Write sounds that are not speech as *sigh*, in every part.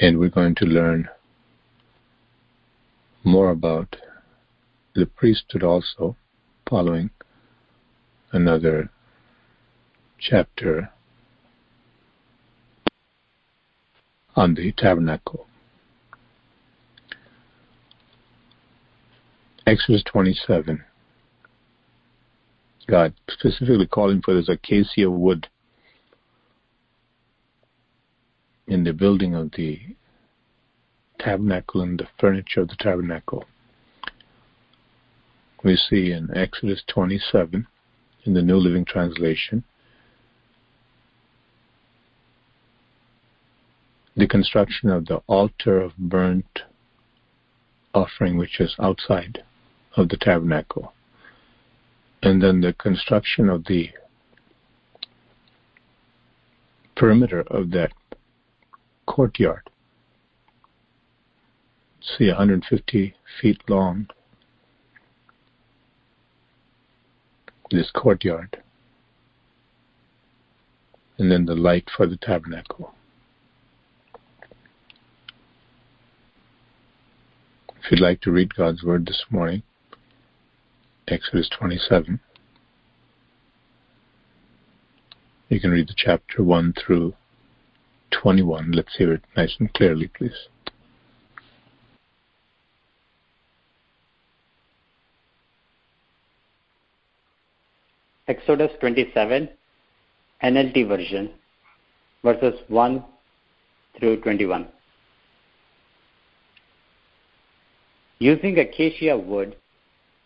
and we're going to learn more about the priesthood also, following another chapter on the tabernacle. Exodus 27. God specifically calling for this acacia wood in the building of the tabernacle and the furniture of the tabernacle. We see in Exodus 27 in the New Living Translation the construction of the altar of burnt offering, which is outside of the tabernacle, and then the construction of the perimeter of that courtyard. See, 150 feet long. This courtyard. And then the light for the tabernacle. If you'd like to read God's Word this morning, Exodus 27. You can read the chapter 1 through 21. Let's hear it nice and clearly, please. Exodus 27, NLT version, verses 1 through 21. Using acacia wood,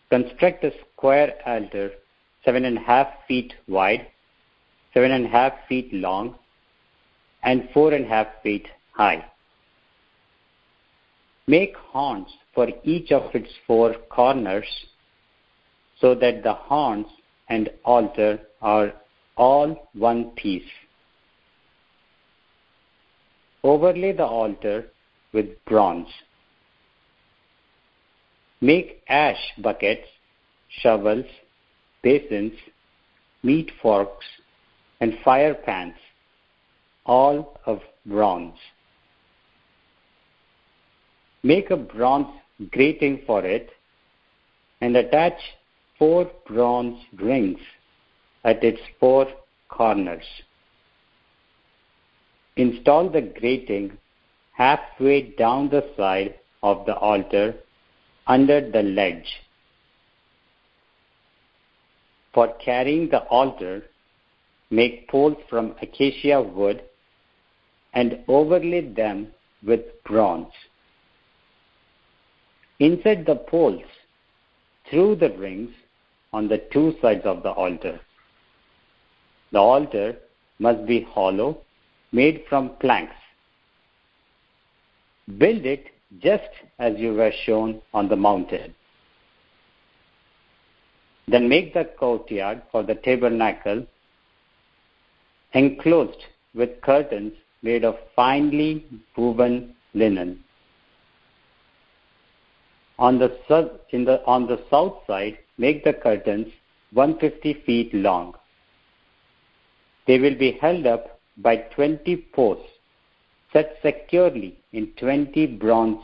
construct a square altar seven and a half feet wide, seven and a half feet long, and four and a half feet high. Make horns for each of its four corners so that the horns and altar are all one piece. Overlay the altar with bronze. Make ash buckets, shovels, basins, meat forks, and fire pans all of bronze. Make a bronze grating for it and attach four bronze rings at its four corners. Install the grating halfway down the side of the altar under the ledge. For carrying the altar, make poles from acacia wood and overlay them with bronze. Insert the poles through the rings on the two sides of the altar. The altar must be hollow, made from planks. Build it just as you were shown on the mountain. Then make the courtyard for the tabernacle enclosed with curtains made of finely woven linen. On the, the, on the south side, make the curtains 150 feet long. They will be held up by 20 posts set securely in 20 bronze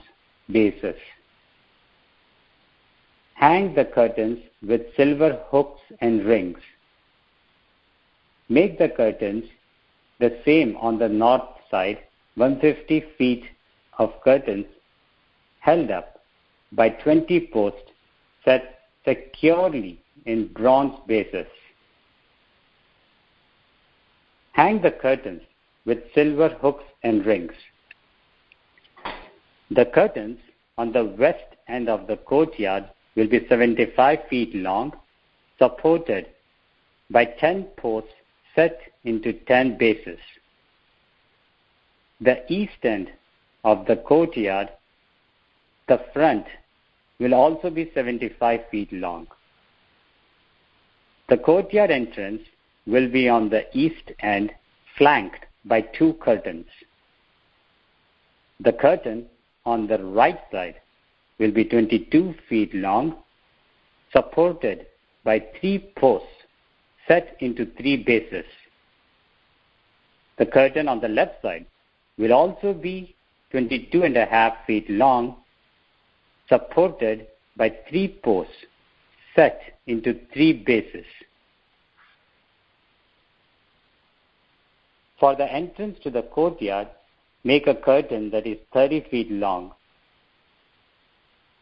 bases. Hang the curtains with silver hooks and rings. Make the curtains the same on the north side, 150 feet of curtains held up by 20 posts set securely in bronze bases. Hang the curtains with silver hooks and rings. The curtains on the west end of the courtyard will be 75 feet long, supported by 10 posts set into 10 bases. The east end of the courtyard, the front, will also be 75 feet long. The courtyard entrance will be on the east end, flanked by two curtains. The curtain on the right side will be 22 feet long, supported by three posts set into three bases. The curtain on the left side will also be 22 and a half feet long, supported by three posts set into three bases. For the entrance to the courtyard, make a curtain that is 30 feet long.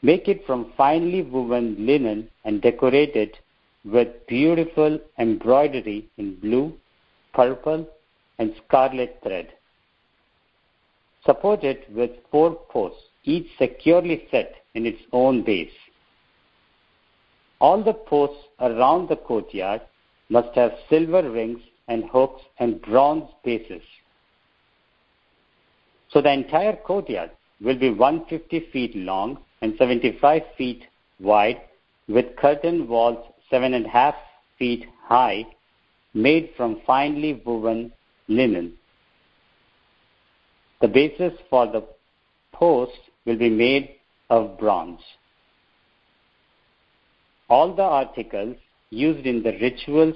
Make it from finely woven linen and decorate it with beautiful embroidery in blue, purple, and scarlet thread. Support it with four posts, each securely set in its own base. All the posts around the courtyard must have silver rings and hooks and bronze bases. So the entire courtyard will be 150 feet long and 75 feet wide with curtain walls seven and a half feet high made from finely woven linen. The bases for the posts will be made of bronze. All the articles used in the rituals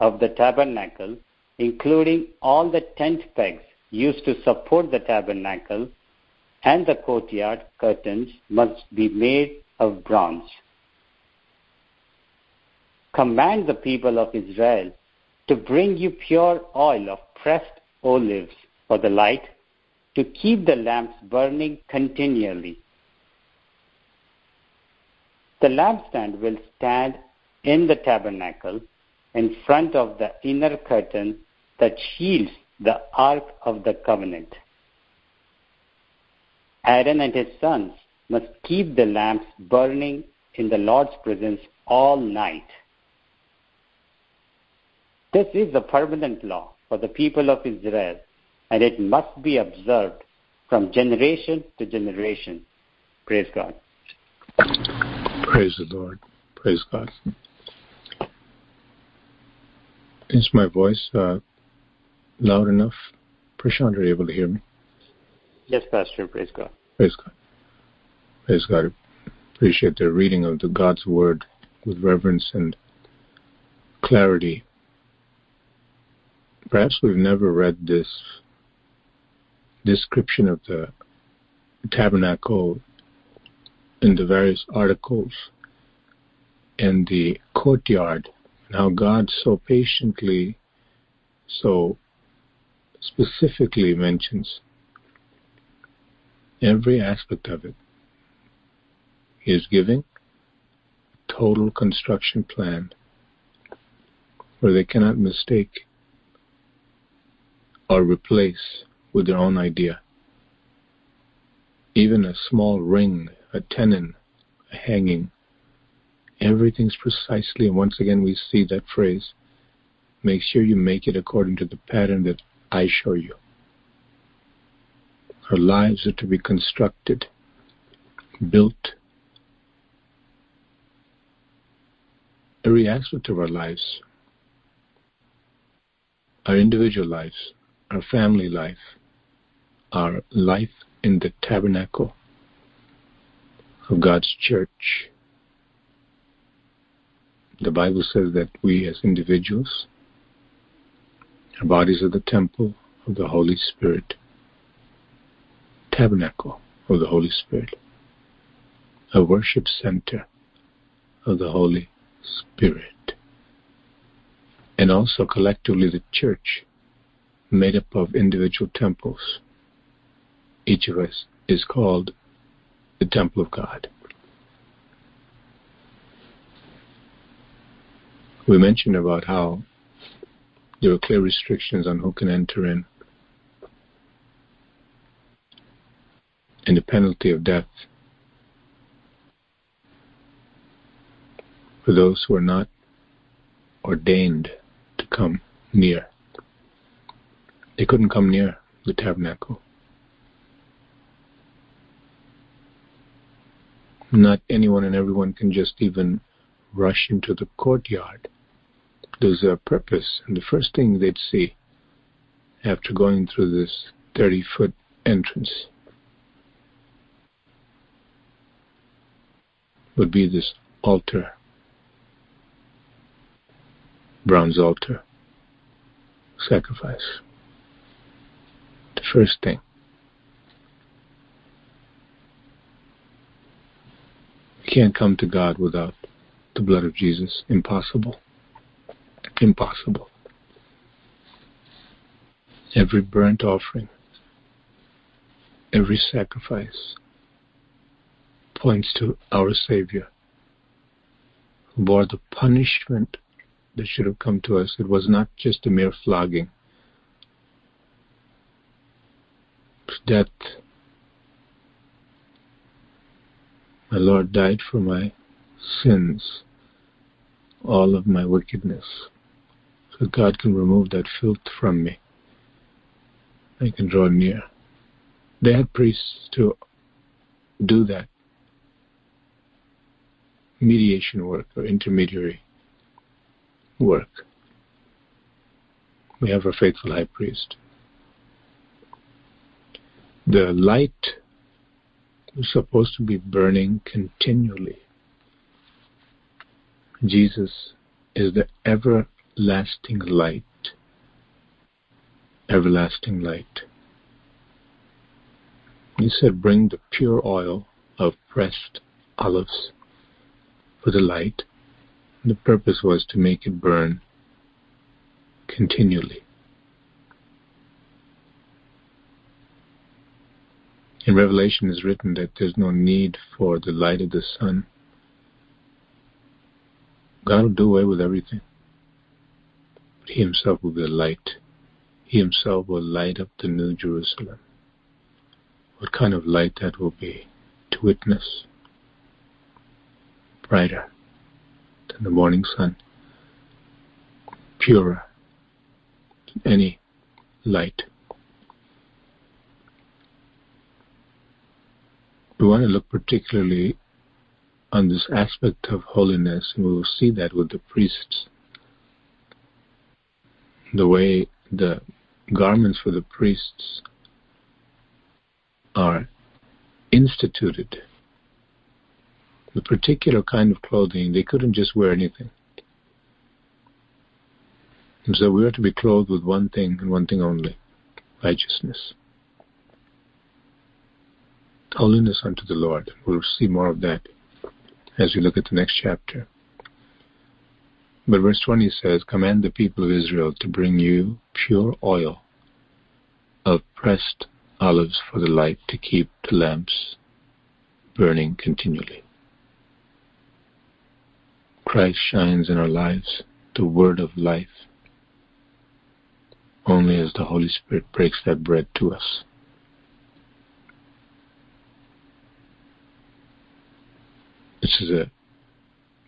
of the tabernacle, including all the tent pegs used to support the tabernacle and the courtyard curtains, must be made of bronze. Command the people of Israel to bring you pure oil of pressed olives for the light, to keep the lamps burning continually. The lampstand will stand in the tabernacle in front of the inner curtain that shields the Ark of the Covenant. Aaron and his sons must keep the lamps burning in the Lord's presence all night. This is a permanent law for the people of Israel, and it must be observed from generation to generation. Praise God. Praise the Lord. Praise God. Is my voice uh, loud enough? Prashant, are you able to hear me? Yes, Pastor. Praise God. Praise God. Praise God. Appreciate the reading of the God's Word with reverence and clarity. Perhaps we've never read this description of the tabernacle in the various articles in the courtyard and how God so patiently, so specifically mentions every aspect of it. He is giving total construction plan where they cannot mistake or replace with their own idea. Even a small ring, a tenon, a hanging, everything's precisely, and once again we see that phrase, make sure you make it according to the pattern that I show you. Our lives are to be constructed, built. Every aspect of our lives, our individual lives, our family life, our life in the tabernacle of God's church. The Bible says that we as individuals, our bodies are the temple of the Holy Spirit, tabernacle of the Holy Spirit, a worship center of the Holy Spirit, and also collectively the church made up of individual temples. Each of us is called the temple of God. We mentioned about how there are clear restrictions on who can enter in, and the penalty of death for those who are not ordained to come near. They couldn't come near the tabernacle. Not anyone and everyone can just even rush into the courtyard. There's a purpose, and the first thing they'd see after going through this 30 foot entrance would be this altar, bronze altar, sacrifice the first thing. Can't come to God without the blood of Jesus. Impossible. Impossible. Every burnt offering, every sacrifice points to our Savior who bore the punishment that should have come to us. It was not just a mere flogging. Death. My Lord died for my sins, all of my wickedness, so God can remove that filth from me. I can draw near. They had priests to do that mediation work or intermediary work. We have our faithful high priest. The light is supposed to be burning continually. Jesus is the everlasting light. Everlasting light. He said, Bring the pure oil of pressed olives for the light. The purpose was to make it burn continually. In Revelation is written that there's no need for the light of the sun. God will do away with everything. But He Himself will be the light. He Himself will light up the New Jerusalem. What kind of light that will be to witness brighter than the morning sun, purer than any light. We want to look particularly on this aspect of holiness, and we will see that with the priests. The way the garments for the priests are instituted the particular kind of clothing, they couldn't just wear anything. And so we are to be clothed with one thing and one thing only righteousness. Holiness unto the Lord. We'll see more of that as we look at the next chapter. But verse 20 says, Command the people of Israel to bring you pure oil of pressed olives for the light to keep the lamps burning continually. Christ shines in our lives, the word of life, only as the Holy Spirit breaks that bread to us. This is a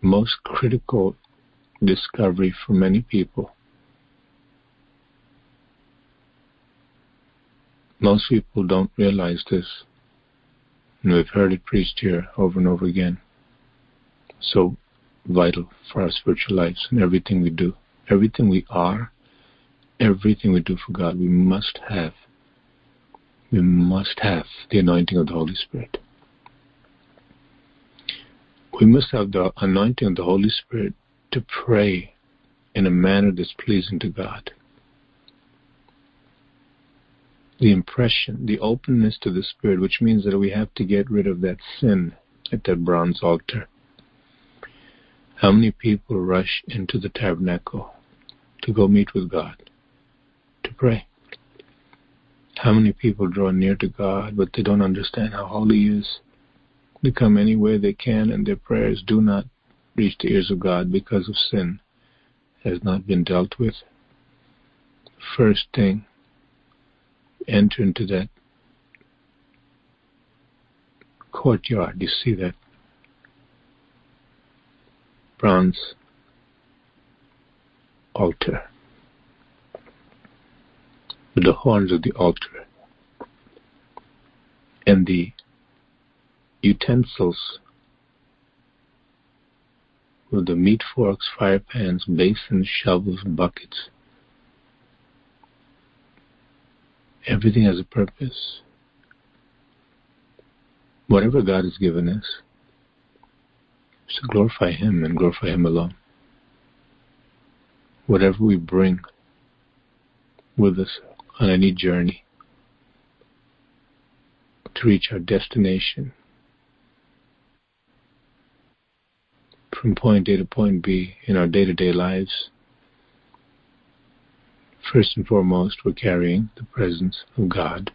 most critical discovery for many people. Most people don't realize this, and we've heard it preached here over and over again. So vital for our spiritual lives and everything we do. Everything we are, everything we do for God, we must have. We must have the anointing of the Holy Spirit. We must have the anointing of the Holy Spirit to pray in a manner that's pleasing to God. The impression, the openness to the Spirit, which means that we have to get rid of that sin at that bronze altar. How many people rush into the tabernacle to go meet with God, to pray? How many people draw near to God, but they don't understand how holy He is? They come any way they can, and their prayers do not reach the ears of God because of sin has not been dealt with. First thing, enter into that courtyard. You see that bronze altar with the horns of the altar and the utensils with the meat forks, fire pans, basins, shovels, buckets. Everything has a purpose. Whatever God has given us, to glorify Him and glorify Him alone. Whatever we bring with us on any journey to reach our destination, from point A to point B in our day to day lives, first and foremost, we're carrying the presence of God.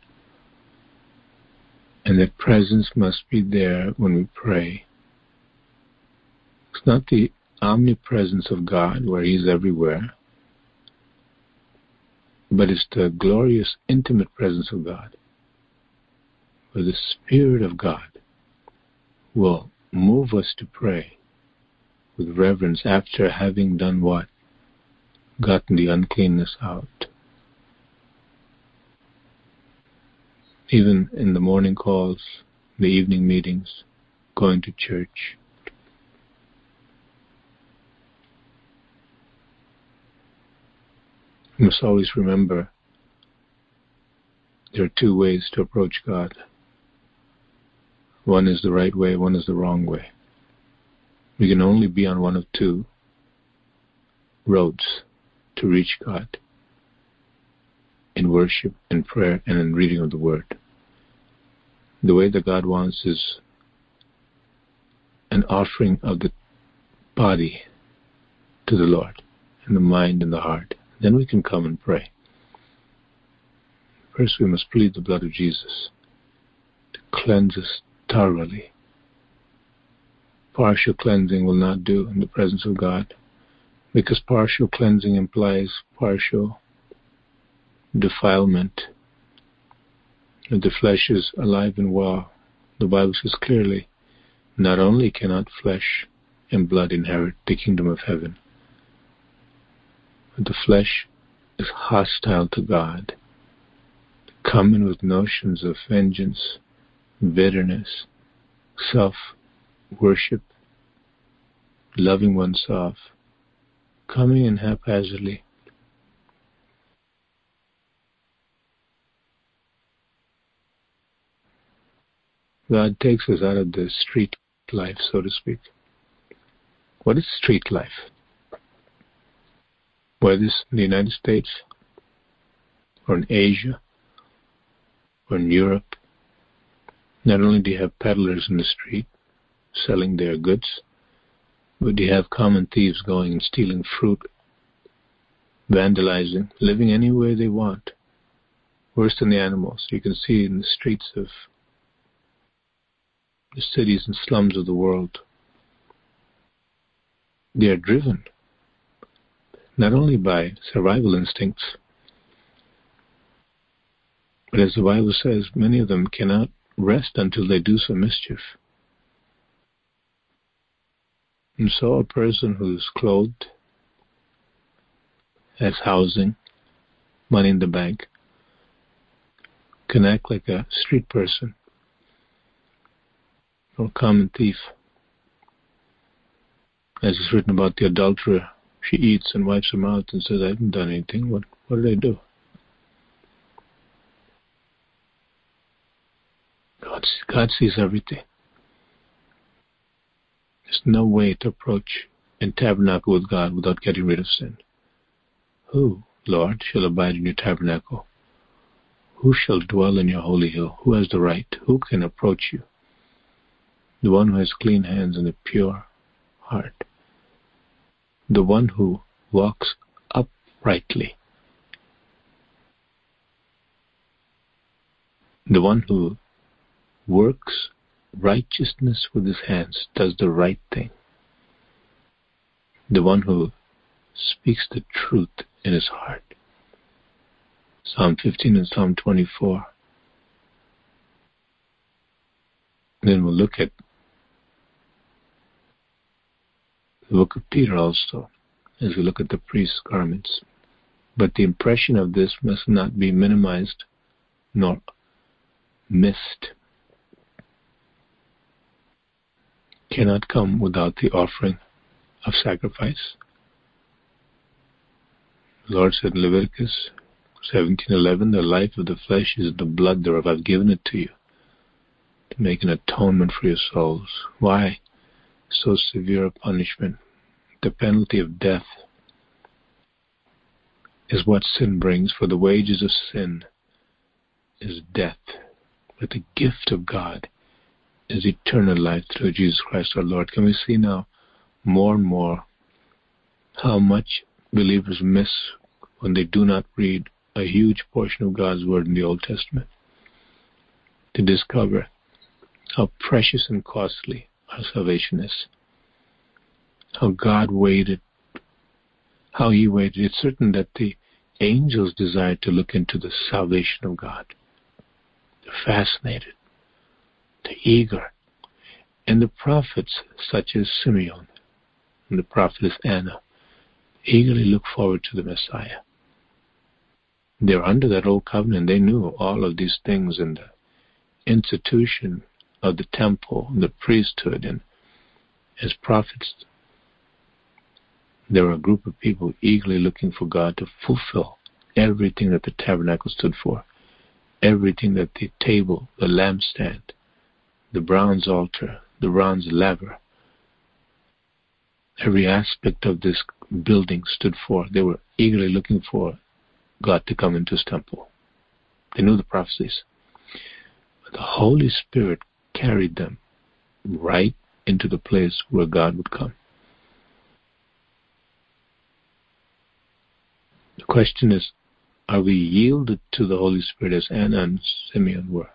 And that presence must be there when we pray. It's not the omnipresence of God where He's everywhere, but it's the glorious, intimate presence of God where the Spirit of God will move us to pray with reverence after having done what? Gotten the uncleanness out. Even in the morning calls, the evening meetings, going to church. You must always remember there are two ways to approach God. One is the right way, one is the wrong way. We can only be on one of two roads to reach God in worship, in prayer, and in reading of the Word. The way that God wants is an offering of the body to the Lord, and the mind and the heart. Then we can come and pray. First, we must plead the blood of Jesus to cleanse us thoroughly. Partial cleansing will not do in the presence of God because partial cleansing implies partial defilement. If the flesh is alive and well, the Bible says clearly, not only cannot flesh and blood inherit the kingdom of heaven, but the flesh is hostile to God, coming with notions of vengeance, bitterness, self worship, loving oneself, coming in haphazardly. God takes us out of the street life, so to speak. What is street life? Whether it's in the United States, or in Asia, or in Europe, not only do you have peddlers in the street selling their goods, Would you have common thieves going and stealing fruit, vandalizing, living any way they want. Worse than the animals. You can see in the streets of the cities and slums of the world. They are driven not only by survival instincts, but as the Bible says, many of them cannot rest until they do some mischief. And so a person who's clothed, has housing, money in the bank, can act like a street person or common thief. As is written about the adulterer, she eats and wipes her mouth and says, I haven't done anything. What, what did I do? God, God sees everything. There's no way to approach and tabernacle with God without getting rid of sin. Who, Lord, shall abide in your tabernacle? Who shall dwell in your holy hill? Who has the right? Who can approach you? The one who has clean hands and a pure heart. The one who walks uprightly. The one who works righteousness with his hands, does the right thing. The one who speaks the truth in his heart. Psalm 15 and Psalm 24. Then we'll look at the book of Peter also, as we look at the priest's garments. But the impression of this must not be minimized nor missed. Cannot come without the offering of sacrifice. The Lord said in Leviticus 17:11, "The life of the flesh is the blood thereof. I've given it to you to make an atonement for your souls." Why so severe a punishment? The penalty of death is what sin brings, for the wages of sin is death. But the gift of God is eternal life through Jesus Christ our Lord. Can we see now more and more how much believers miss when they do not read a huge portion of God's Word in the Old Testament to discover how precious and costly our salvation is. How God waited, how He waited. It's certain that the angels desired to look into the salvation of God. They're fascinated, they're eager. And the prophets, such as Simeon and the prophetess Anna, eagerly look forward to the Messiah. They're under that old covenant. They knew all of these things in the institution of the temple, the priesthood, and as prophets. There were a group of people eagerly looking for God to fulfill everything that the tabernacle stood for, everything that the table, the lampstand, the bronze altar, the bronze laver, every aspect of this building stood for. They were eagerly looking for God to come into his temple. They knew the prophecies. But the Holy Spirit carried them right into the place where God would come. The question is, are we yielded to the Holy Spirit as Anna and Simeon were?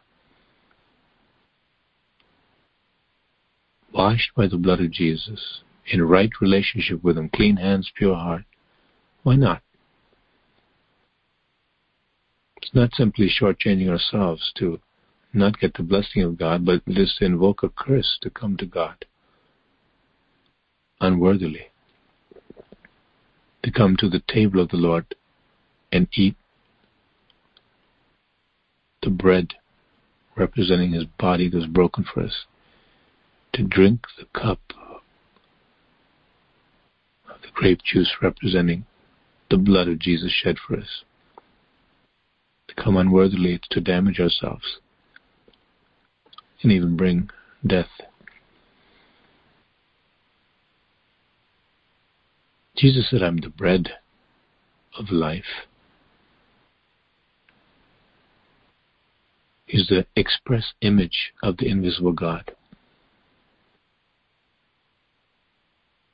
Washed by the blood of Jesus, in right relationship with Him, clean hands, pure heart. Why not? It's not simply shortchanging ourselves to not get the blessing of God, but it is to invoke a curse to come to God unworthily, to come to the table of the Lord and eat the bread representing his body that was broken for us, to drink the cup of the grape juice representing the blood of Jesus shed for us. To come unworthily, to damage ourselves and even bring death. Jesus said, I'm the bread of life. He's the express image of the invisible God.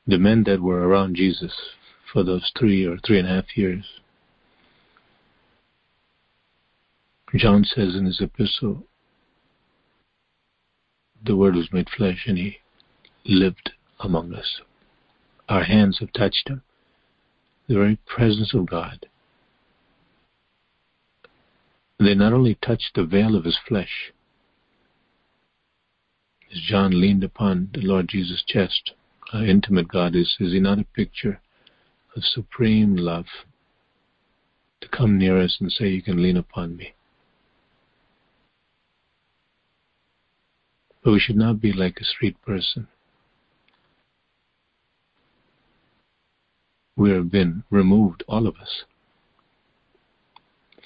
The men that were around Jesus for those three or three and a half years, John says in his epistle, the Word was made flesh and He lived among us. Our hands have touched Him. The very presence of God. They not only touched the veil of His flesh, as John leaned upon the Lord Jesus' chest, how intimate God is, is He not a picture of supreme love to come near us and say, You can lean upon me? But we should not be like a street person. We have been removed, all of us,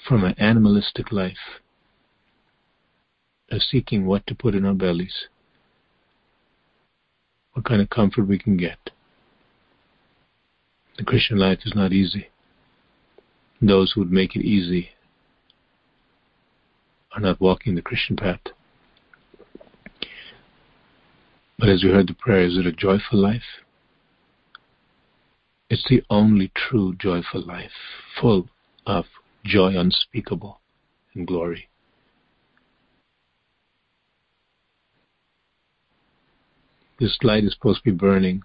from an animalistic life of seeking what to put in our bellies, what kind of comfort we can get. The Christian life is not easy. Those who would make it easy are not walking the Christian path. But as we heard the prayer, is it a joyful life? It's the only true joyful life, full of joy unspeakable and glory. This light is supposed to be burning,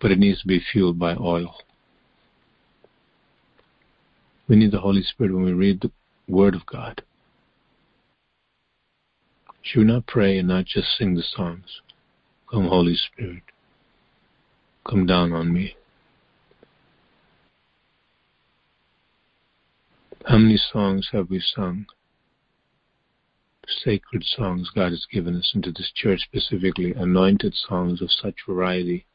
but it needs to be fueled by oil. We need the Holy Spirit when we read the Word of God. Should we not pray and not just sing the songs? Come, Holy Spirit, come down on me. How many songs have we sung? Sacred songs God has given us into this church specifically, anointed songs of such variety.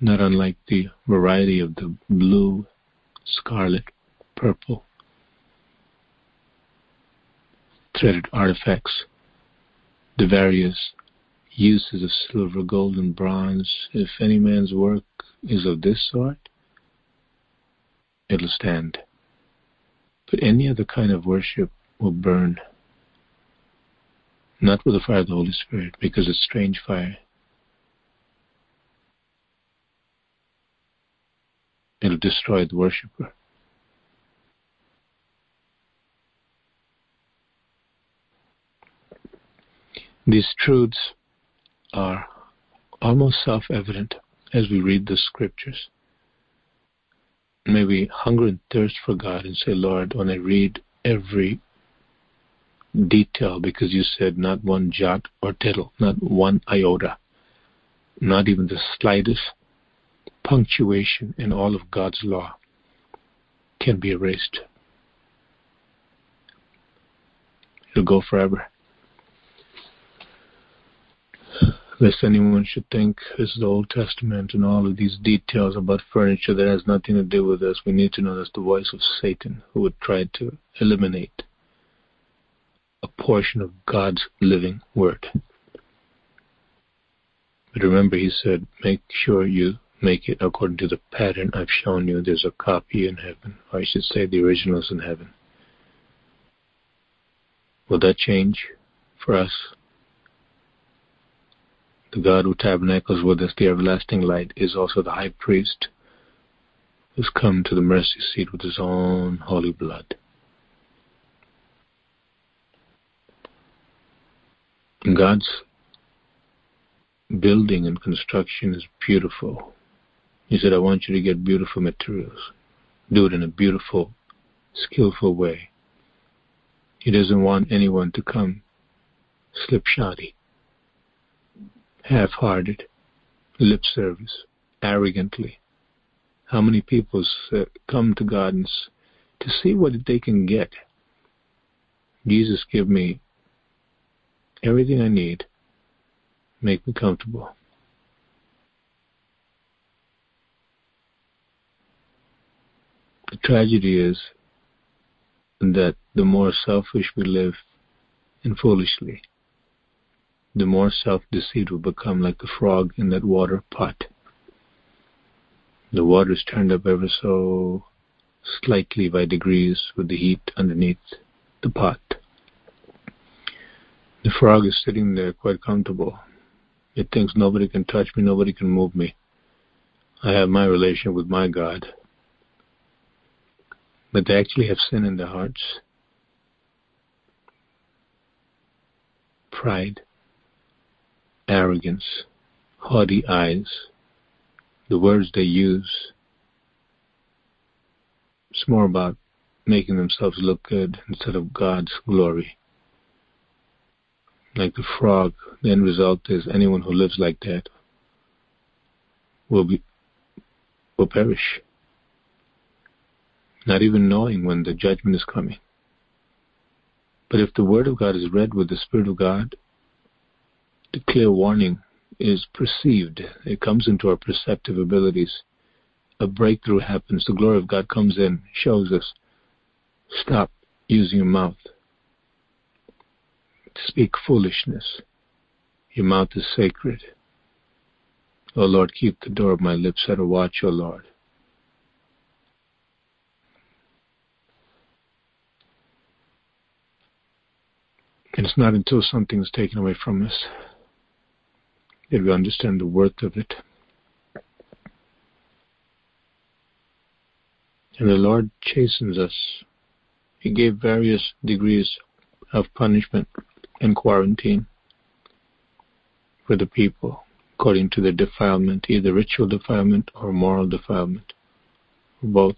Not unlike the variety of the blue, scarlet, purple, threaded artifacts, the various uses of silver, gold, and bronze. If any man's work is of this sort, it'll stand. But any other kind of worship will burn. Not with the fire of the Holy Spirit, because it's strange fire. It'll destroy the worshiper. These truths are almost self evident as we read the scriptures. May we hunger and thirst for God and say, Lord, when I read every detail, because you said not one jot or tittle, not one iota, not even the slightest punctuation in all of God's law can be erased. It'll go forever. Lest anyone should think this is the Old Testament and all of these details about furniture that has nothing to do with us. We need to know that's the voice of Satan who would try to eliminate a portion of God's living word. But remember, he said, make sure you make it according to the pattern I've shown you. There's a copy in heaven, or I should say the original is in heaven. Will that change for us? The God who tabernacles with us, the everlasting light, is also the high priest who's come to the mercy seat with his own holy blood. God's building and construction is beautiful. He said, I want you to get beautiful materials. Do it in a beautiful, skillful way. He doesn't want anyone to come slipshod half-hearted, lip service, arrogantly. How many people uh, come to and to see what they can get? Jesus, give me everything I need. Make me comfortable. The tragedy is that the more selfish we live and foolishly, the more self-deceit will become like the frog in that water pot. The water is turned up ever so slightly by degrees with the heat underneath the pot. The frog is sitting there quite comfortable. It thinks nobody can touch me, nobody can move me. I have my relation with my God. But they actually have sin in their hearts. Pride arrogance, haughty eyes, the words they use. It's more about making themselves look good instead of God's glory. Like the frog, the end result is anyone who lives like that will be will perish. Not even knowing when the judgment is coming. But if the word of God is read with the Spirit of God, clear warning is perceived. It comes into our perceptive abilities. A breakthrough happens. The glory of God comes in, shows us. Stop using your mouth. To speak foolishness. Your mouth is sacred. O oh Lord, keep the door of my lips at a watch, O oh Lord. And it's not until something is taken away from us that we understand the worth of it. And the Lord chastens us. He gave various degrees of punishment and quarantine for the people according to their defilement, either ritual defilement or moral defilement, or both.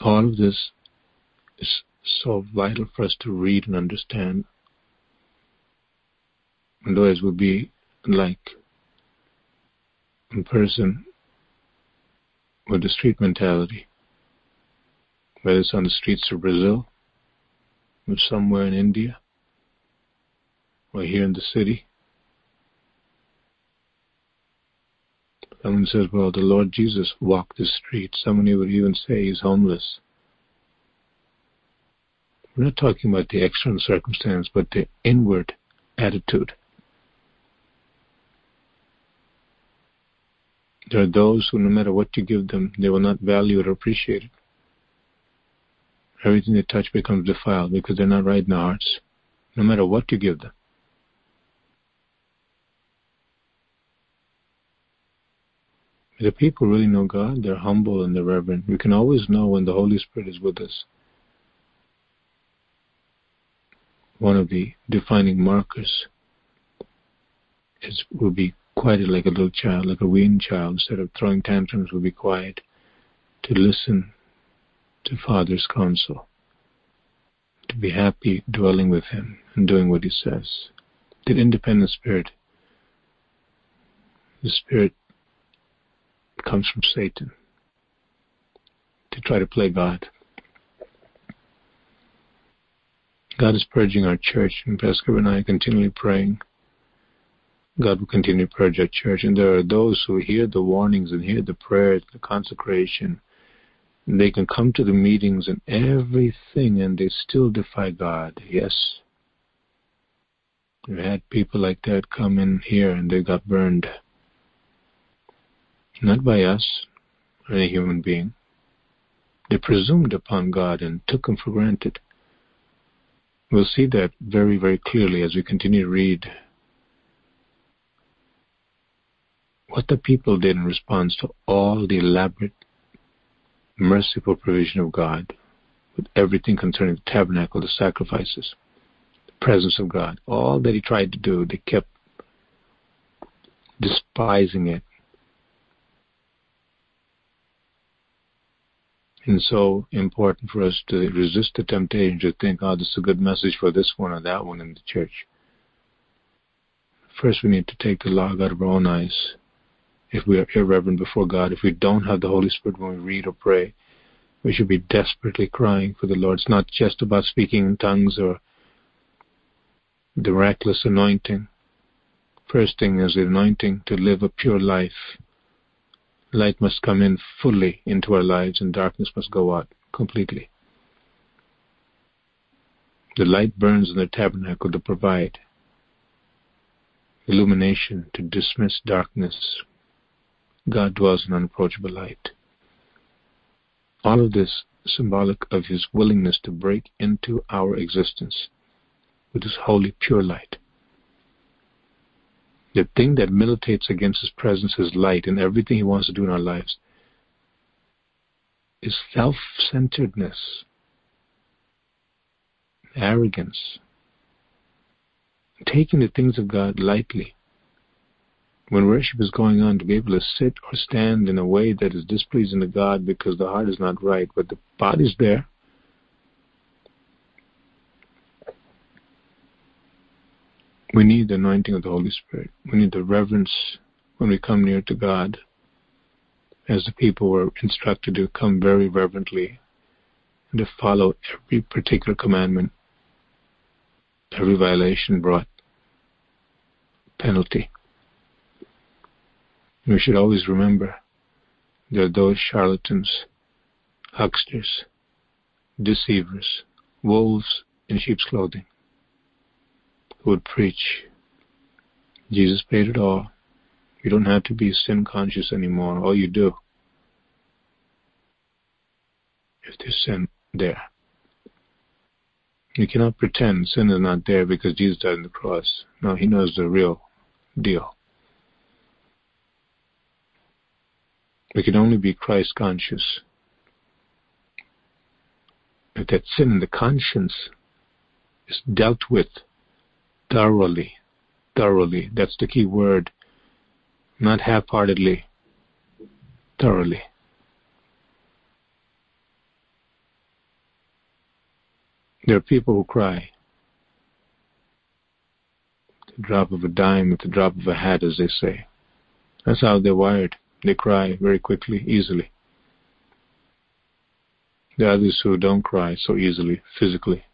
All of this is so vital for us to read and understand Otherwise, we'll be like a person with the street mentality, whether it's on the streets of Brazil, or somewhere in India, or here in the city. Someone says, well, the Lord Jesus walked the street. Someone would even say he's homeless. We're not talking about the external circumstance, but the inward attitude. There are those who, no matter what you give them, they will not value or appreciate it. Everything they touch becomes defiled because they're not right in their hearts, no matter what you give them. If the people really know God, they're humble and they're reverent. We can always know when the Holy Spirit is with us. One of the defining markers is will be quiet like a little child, like a weaned child. Instead of throwing tantrums, will be quiet to listen to Father's counsel, to be happy dwelling with Him and doing what He says. The independent spirit, the spirit comes from Satan to try to play God. God is purging our church, and Pastor and I are continually praying. God will continue to purge our church, and there are those who hear the warnings and hear the prayers, the consecration, and they can come to the meetings and everything, and they still defy God. Yes. We've had people like that come in here and they got burned not by us or any human being. They presumed upon God and took Him for granted. We'll see that very, very clearly as we continue to read what the people did in response to all the elaborate, merciful provision of God, with everything concerning the tabernacle, the sacrifices, the presence of God, all that He tried to do, they kept despising it and so important for us to resist the temptation to think, oh, this is a good message for this one or that one in the church. First, we need to take the log out of our own eyes. If we are irreverent before God, if we don't have the Holy Spirit when we read or pray, we should be desperately crying for the Lord. It's not just about speaking in tongues or the miraculous anointing. First thing is the anointing to live a pure life light must come in fully into our lives and darkness must go out completely. The light burns in the tabernacle to provide illumination to dismiss darkness. God dwells in unapproachable light. All of this symbolic of his willingness to break into our existence with his holy, pure light. The thing that militates against His presence, His light, and everything He wants to do in our lives is self centeredness, arrogance, taking the things of God lightly. When worship is going on, to be able to sit or stand in a way that is displeasing to God because the heart is not right, but the body's there, We need the anointing of the Holy Spirit. We need the reverence when we come near to God, as the people were instructed to come very reverently and to follow every particular commandment. Every violation brought penalty. We should always remember are those charlatans, hucksters, deceivers, wolves in sheep's clothing who would preach. Jesus paid it all. You don't have to be sin conscious anymore. All you do is there's sin there. You cannot pretend sin is not there because Jesus died on the cross. No, he knows the real deal. We can only be Christ conscious. If that sin in the conscience is dealt with thoroughly. Thoroughly. That's the key word. Not half heartedly. Thoroughly. There are people who cry. The drop of a dime at the drop of a hat, as they say. That's how they're wired. They cry very quickly, easily. There are others who don't cry so easily, physically.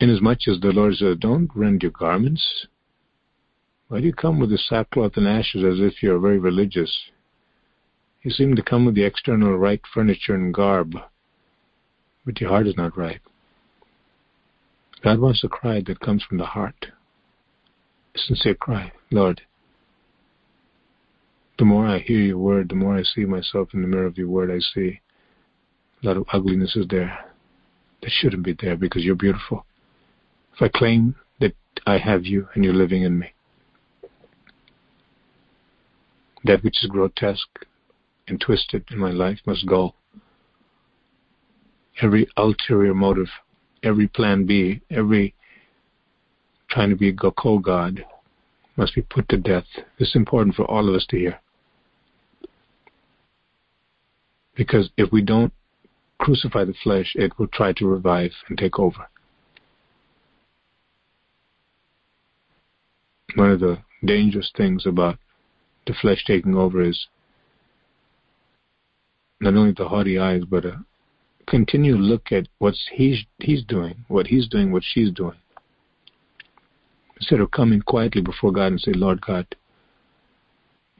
Inasmuch as the Lord said, Don't rend your garments. Why do you come with the sackcloth and ashes as if you're very religious? You seem to come with the external right furniture and garb, but your heart is not right. God wants a cry that comes from the heart. Sincere cry, Lord, The more I hear your word, the more I see myself in the mirror of your word. I see a lot of ugliness is there that shouldn't be there because you're beautiful. If I claim that I have you and you're living in me, that which is grotesque and twisted in my life must go. Every ulterior motive, every plan B, every trying to be a co-God must be put to death. This is important for all of us to hear. Because if we don't crucify the flesh, it will try to revive and take over. One of the dangerous things about the flesh taking over is not only the haughty eyes, but uh, a continued look at what he's he's doing, what he's doing, what she's doing. Instead of coming quietly before God and say, Lord God,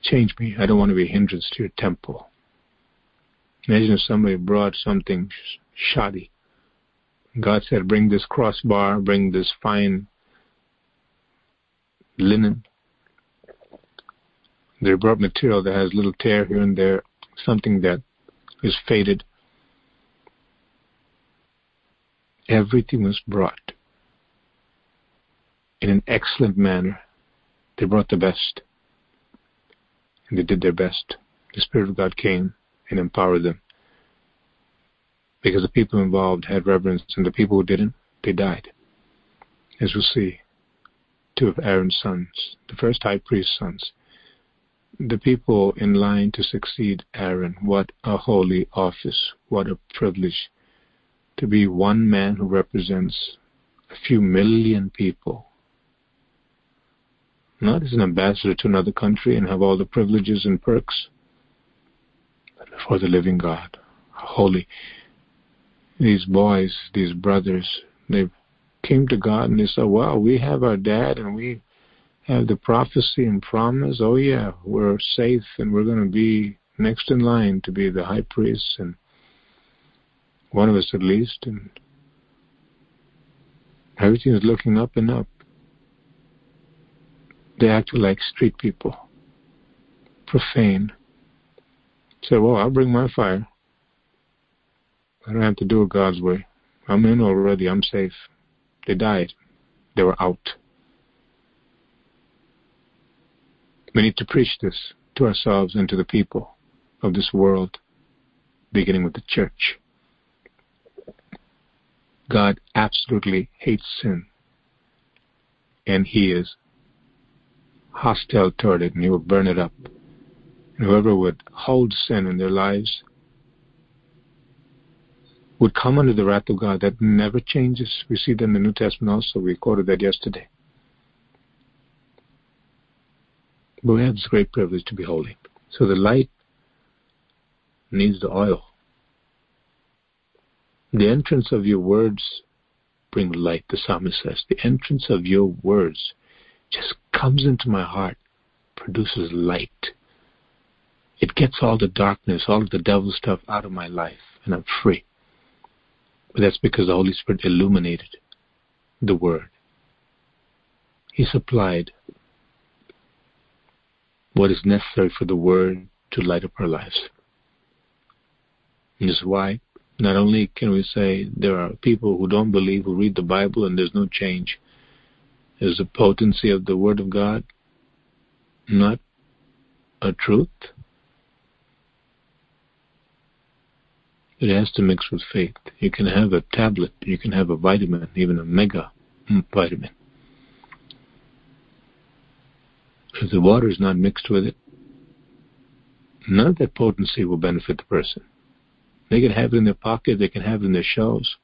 change me. I don't want to be a hindrance to your temple. Imagine if somebody brought something shoddy. God said, bring this crossbar, bring this fine linen. They brought material that has little tear here and there, something that is faded. Everything was brought in an excellent manner. They brought the best. And they did their best. The Spirit of God came and empowered them. Because the people involved had reverence, and the people who didn't, they died. As we'll see, two of Aaron's sons, the first high priest's sons, the people in line to succeed Aaron. What a holy office. What a privilege to be one man who represents a few million people. Not as an ambassador to another country and have all the privileges and perks, but for the living God. Holy. These boys, these brothers, they came to God and they said, Wow, we have our dad and we have the prophecy and promise. Oh, yeah, we're safe and we're going to be next in line to be the high priest and one of us at least. And everything is looking up and up. They act like street people, profane, Say, well, I'll bring my fire. I don't have to do it God's way. I'm in already. I'm safe. They died. They were out. We need to preach this to ourselves and to the people of this world, beginning with the church. God absolutely hates sin, and He is hostile toward it, and He will burn it up And whoever would hold sin in their lives would come under the wrath of God. That never changes. We see that in the New Testament also. We quoted that yesterday. But we have this great privilege to be holy. So the light needs the oil. The entrance of your words bring light, the psalmist says. The entrance of your words just comes into my heart, produces light. It gets all the darkness, all of the devil stuff out of my life, and I'm free. But that's because the Holy Spirit illuminated the Word. He supplied what is necessary for the Word to light up our lives. And this is why not only can we say there are people who don't believe who read the Bible and there's no change. Is the potency of the Word of God not a truth? It has to mix with faith. You can have a tablet, you can have a vitamin, even a mega mm, vitamin. If the water is not mixed with it, none of that potency will benefit the person. They can have it in their pocket, they can have it in their shelves.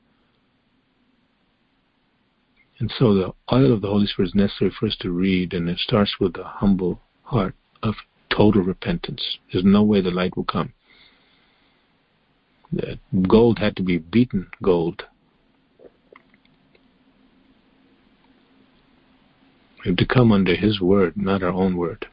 And so the oil of the Holy Spirit is necessary for us to read, and it starts with a humble heart of total repentance. There's no way the light will come The gold had to be beaten gold. We have to come under His word, not our own word.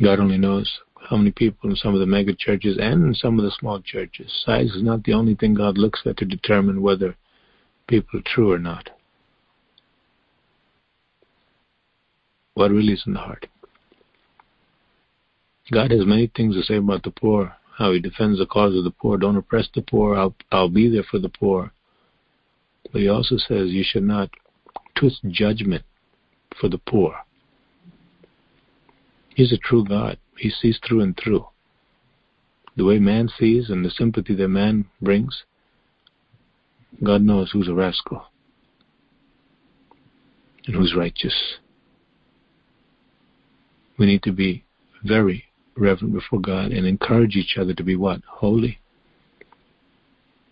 God only knows how many people in some of the mega churches and in some of the small churches. Size is not the only thing God looks at to determine whether people true or not. What really is in the heart? God has many things to say about the poor, how he defends the cause of the poor. Don't oppress the poor. I'll, I'll be there for the poor. But he also says you should not twist judgment for the poor. He's a true God. He sees through and through. The way man sees and the sympathy that man brings, God knows who's a rascal and who's righteous. We need to be very reverent before God and encourage each other to be what? Holy.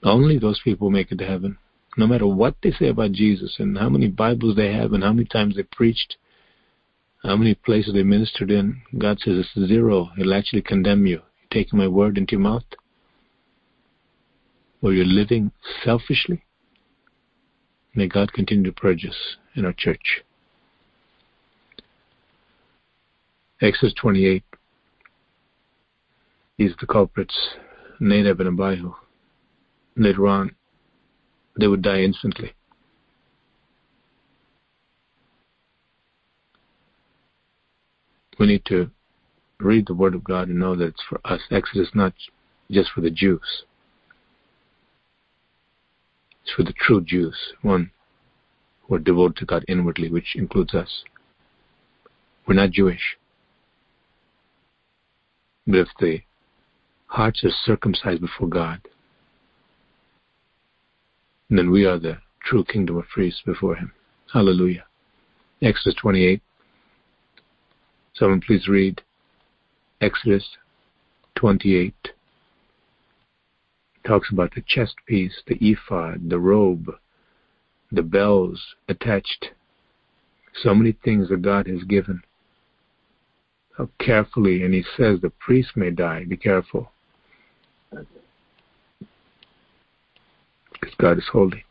Only those people make it to heaven. No matter what they say about Jesus and how many Bibles they have and how many times they preached, how many places they ministered in, God says it's zero. He'll actually condemn you. You're taking my word into your mouth. Or you're living selfishly. May God continue to purge us in our church. Exodus 28. These are the culprits, Nadab and Abihu. Later on, they would die instantly. We need to read the Word of God and know that it's for us. Exodus is not just for the Jews. It's for the true Jews, one who are devoted to God inwardly, which includes us. We're not Jewish. But if the hearts are circumcised before God, then we are the true kingdom of priests before Him. Hallelujah. Exodus 28. Someone please read Exodus 28. Talks about the chest piece, the ephod, the robe, the bells attached. So many things that God has given. How carefully, and He says the priest may die. Be careful. Because God is holy.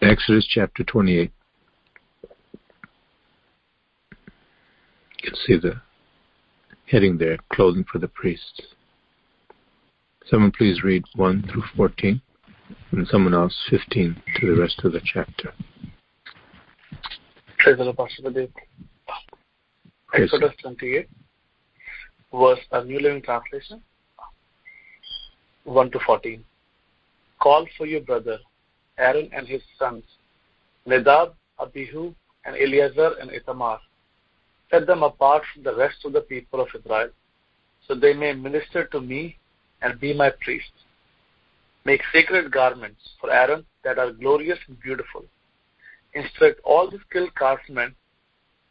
Exodus chapter 28. You can see the heading there, clothing for the priests. Someone please read 1 through 14, and someone else 15 to the rest of the chapter. Praise the Lord, Exodus 28, verse a New Living Translation, 1 to 14. Call for your brother, Aaron and his sons, Nadab, Abihu, and Eleazar and Ithamar. Set them apart from the rest of the people of Israel, so they may minister to me and be my priests. Make sacred garments for Aaron that are glorious and beautiful. Instruct all the skilled craftsmen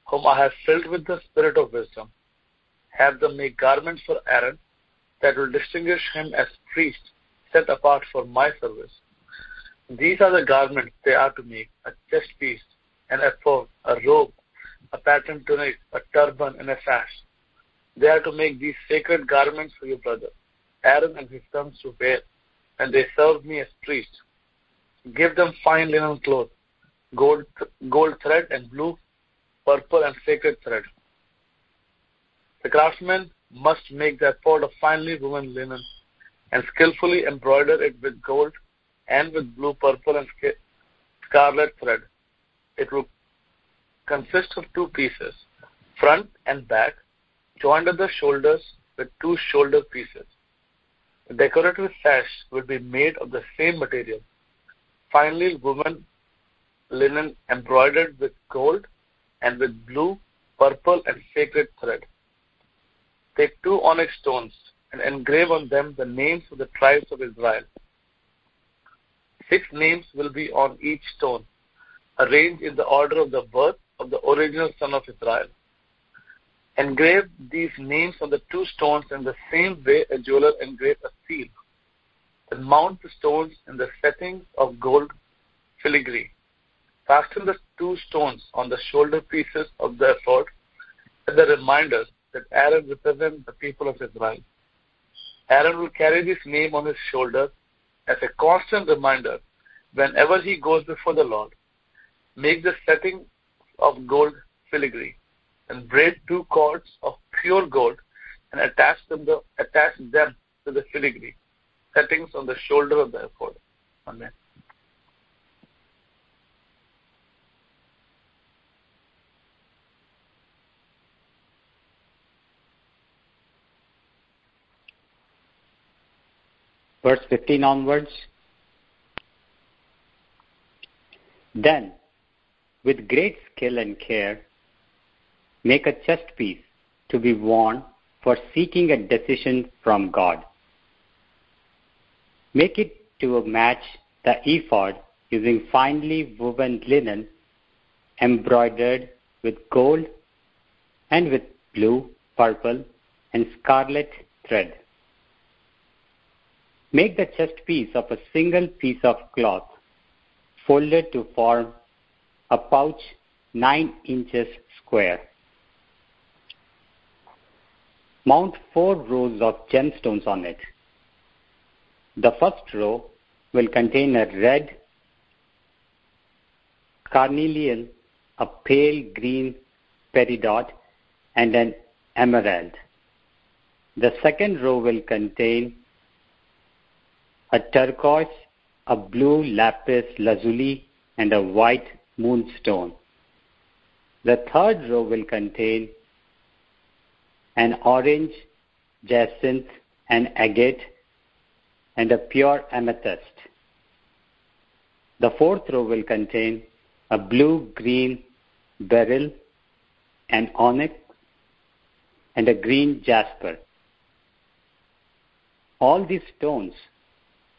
whom I have filled with the spirit of wisdom. Have them make garments for Aaron that will distinguish him as priest set apart for my service. These are the garments they are to make a chest piece, an ephod, a robe, a patterned tunic, a turban, and a sash. They are to make these sacred garments for your brother. Aaron and his sons to wear, and they serve me as priests. Give them fine linen cloth, gold, gold thread and blue, purple and sacred thread. The craftsmen must make the ephod of finely woven linen and skillfully embroider it with gold and with blue, purple, and scarlet thread. It will consist of two pieces, front and back, joined at the shoulders with two shoulder pieces. The decorative sash will be made of the same material, finely woven linen embroidered with gold and with blue, purple, and sacred thread. Take two onyx stones and engrave on them the names of the tribes of Israel. Six names will be on each stone, arranged in the order of the birth of the original son of Israel. Engrave these names on the two stones in the same way a jeweler engraves a seal. Then mount the stones in the settings of gold filigree. Fasten the two stones on the shoulder pieces of the ephod as a reminder that Aaron represents the people of Israel. Aaron will carry this name on his shoulder as a constant reminder whenever he goes before the Lord. Make the setting of gold filigree, and braid two cords of pure gold and attach them to, attach them to the filigree settings on the shoulder of the ephod. Amen. Verse 15 onwards. Then with great skill and care, make a chest piece to be worn for seeking a decision from God. Make it to match the ephod using finely woven linen embroidered with gold and with blue, purple, and scarlet thread. Make the chest piece of a single piece of cloth folded to form a pouch 9 inches square. Mount four rows of gemstones on it. The first row will contain a red carnelian, a pale green peridot, and an emerald. The second row will contain a turquoise, a blue lapis lazuli, and a white moonstone. The third row will contain an orange, jacinth, and agate, and a pure amethyst. The fourth row will contain a blue green beryl, an onyx, and a green jasper. All these stones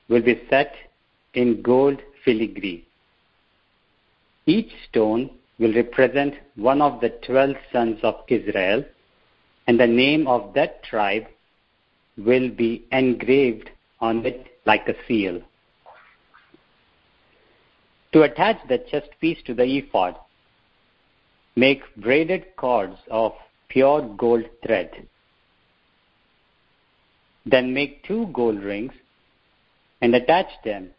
will be set in gold filigree. Each stone will represent one of the twelve sons of Israel, and the name of that tribe will be engraved on it like a seal. To attach the chest piece to the ephod, make braided cords of pure gold thread. Then make two gold rings and attach them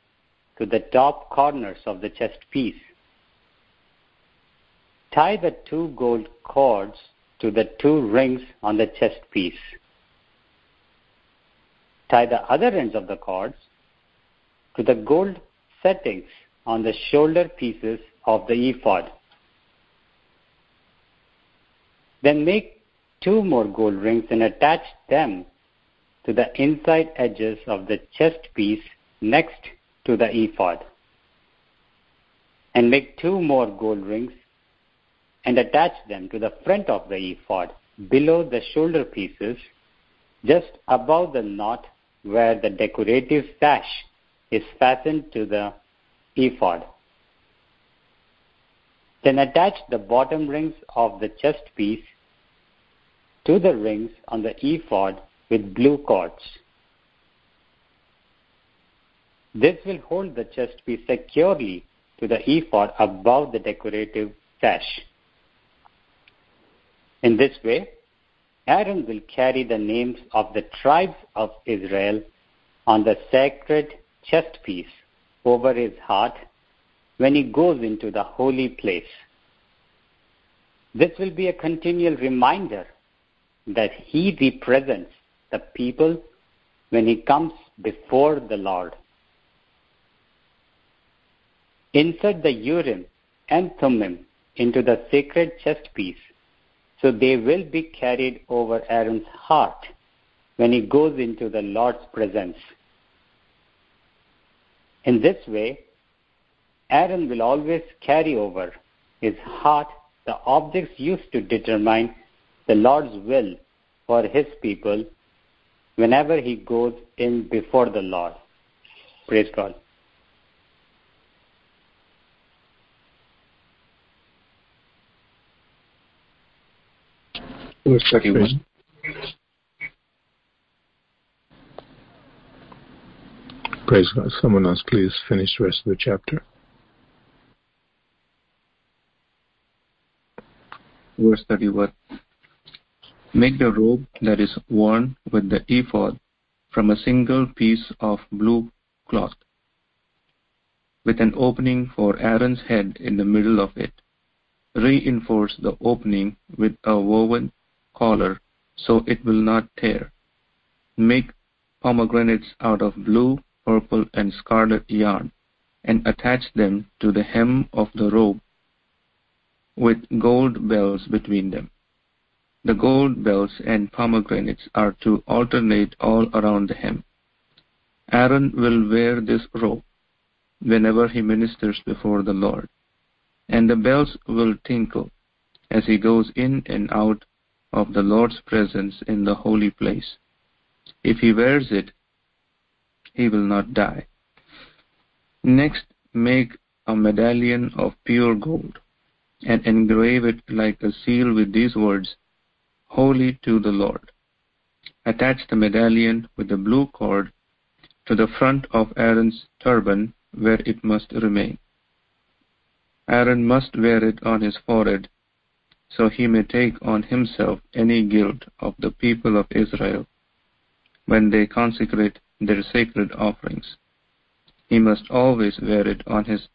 to the top corners of the chest piece. Tie the two gold cords to the two rings on the chest piece. Tie the other ends of the cords to the gold settings on the shoulder pieces of the ephod. Then make two more gold rings and attach them to the inside edges of the chest piece next to the ephod. And make two more gold rings and attach them to the front of the ephod below the shoulder pieces, just above the knot where the decorative sash is fastened to the ephod. Then attach the bottom rings of the chest piece to the rings on the ephod with blue cords. This will hold the chest piece securely to the ephod above the decorative sash. In this way, Aaron will carry the names of the tribes of Israel on the sacred chest piece over his heart when he goes into the holy place. This will be a continual reminder that he represents the people when he comes before the Lord. Insert the Urim and Thummim into the sacred chest piece so they will be carried over Aaron's heart when he goes into the Lord's presence. In this way, Aaron will always carry over his heart the objects used to determine the Lord's will for his people whenever he goes in before the Lord. Praise God. Verse 31. Praise God. Someone else, please finish the rest of the chapter. Verse 31. Make the robe that is worn with the ephod from a single piece of blue cloth, with an opening for Aaron's head in the middle of it. Reinforce the opening with a woven collar so it will not tear. Make pomegranates out of blue, purple, and scarlet yarn, and attach them to the hem of the robe with gold bells between them. The gold bells and pomegranates are to alternate all around the hem. Aaron will wear this robe whenever he ministers before the Lord, and the bells will tinkle as he goes in and out of the Lord's presence in the holy place. If he wears it, he will not die. Next, make a medallion of pure gold and engrave it like a seal with these words, Holy to the Lord. Attach the medallion with a blue cord to the front of Aaron's turban where it must remain. Aaron must wear it on his forehead so he may take on himself any guilt of the people of Israel when they consecrate their sacred offerings. He must always wear it on his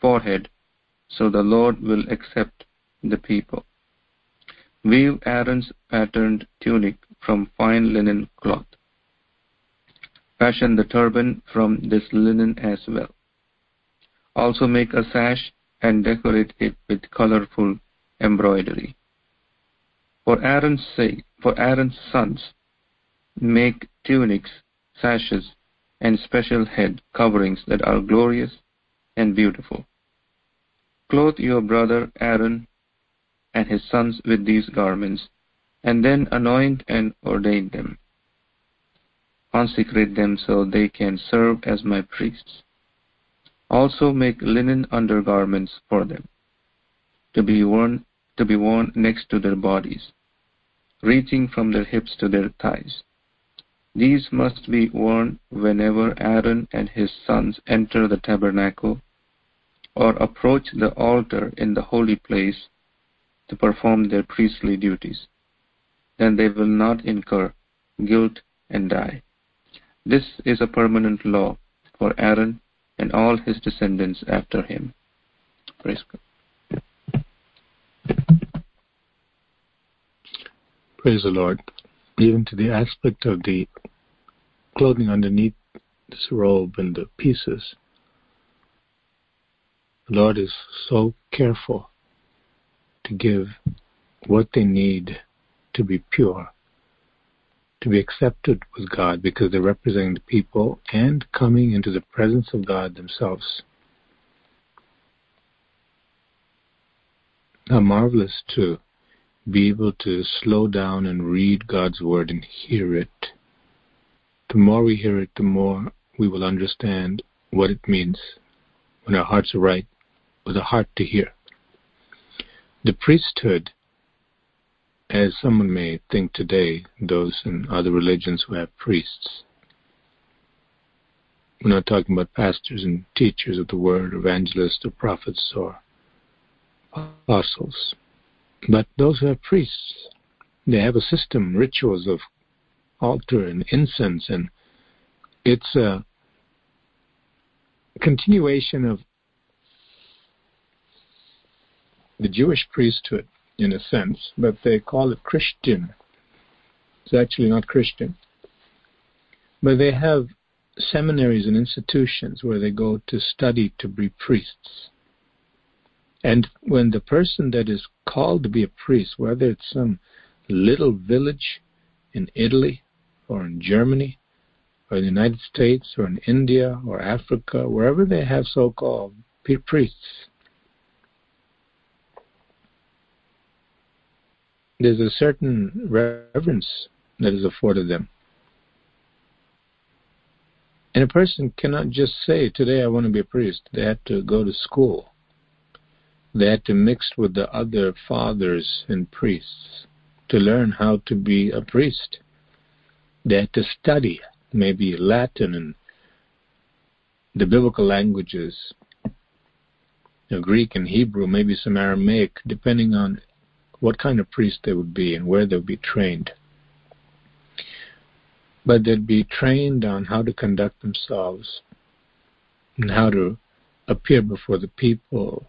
forehead so the Lord will accept the people. Weave Aaron's patterned tunic from fine linen cloth. Fashion the turban from this linen as well. Also make a sash and decorate it with colorful embroidery. For Aaron's sake, for Aaron's sons, make tunics, sashes, and special head coverings that are glorious and beautiful. Clothe your brother Aaron and his sons with these garments, and then anoint and ordain them. Consecrate them so they can serve as my priests. Also make linen undergarments for them, to be worn to be worn next to their bodies, reaching from their hips to their thighs. These must be worn whenever Aaron and his sons enter the tabernacle or approach the altar in the holy place to perform their priestly duties. Then they will not incur guilt and die. This is a permanent law for Aaron and all his descendants after him. Praise God. Praise the Lord. Even to the aspect of the clothing underneath this robe and the pieces, the Lord is so careful to give what they need to be pure, to be accepted with God because they're representing the people and coming into the presence of God themselves. How marvelous to be able to slow down and read God's Word and hear it. The more we hear it, the more we will understand what it means when our hearts are right with a heart to hear. The priesthood, as someone may think today, those in other religions who have priests, we're not talking about pastors and teachers of the word, evangelists or prophets or apostles, but those who have priests. They have a system, rituals of altar and incense, and it's a continuation of the Jewish priesthood in a sense, but they call it Christian. It's actually not Christian. But they have seminaries and institutions where they go to study to be priests. And when the person that is called to be a priest, whether it's some little village in Italy or in Germany or the United States or in India or Africa, wherever they have so called priests, there's a certain reverence that is afforded them. And a person cannot just say, Today I want to be a priest. They have to go to school. They had to mix with the other fathers and priests to learn how to be a priest. They had to study maybe Latin and the biblical languages, you know, Greek and Hebrew, maybe some Aramaic, depending on what kind of priest they would be and where they would be trained. But they'd be trained on how to conduct themselves and how to appear before the people.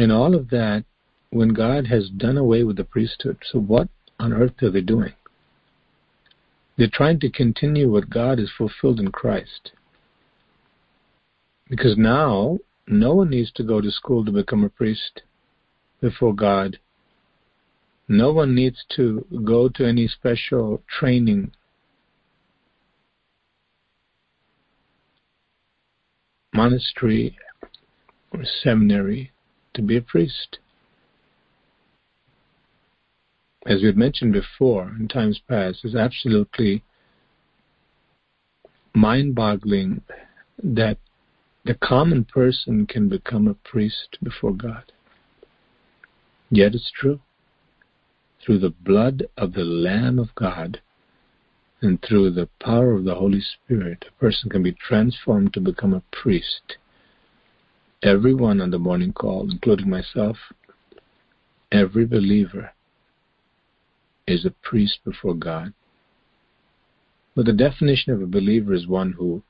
And all of that when God has done away with the priesthood. So what on earth are they doing? They're trying to continue what God has fulfilled in Christ. Because now, no one needs to go to school to become a priest before God. No one needs to go to any special training. Monastery or seminary to be a priest. As we had mentioned before in times past, it's absolutely mind boggling that the common person can become a priest before God. Yet it's true. Through the blood of the Lamb of God and through the power of the Holy Spirit, a person can be transformed to become a priest. Everyone on the morning call, including myself, every believer is a priest before God. But the definition of a believer is one who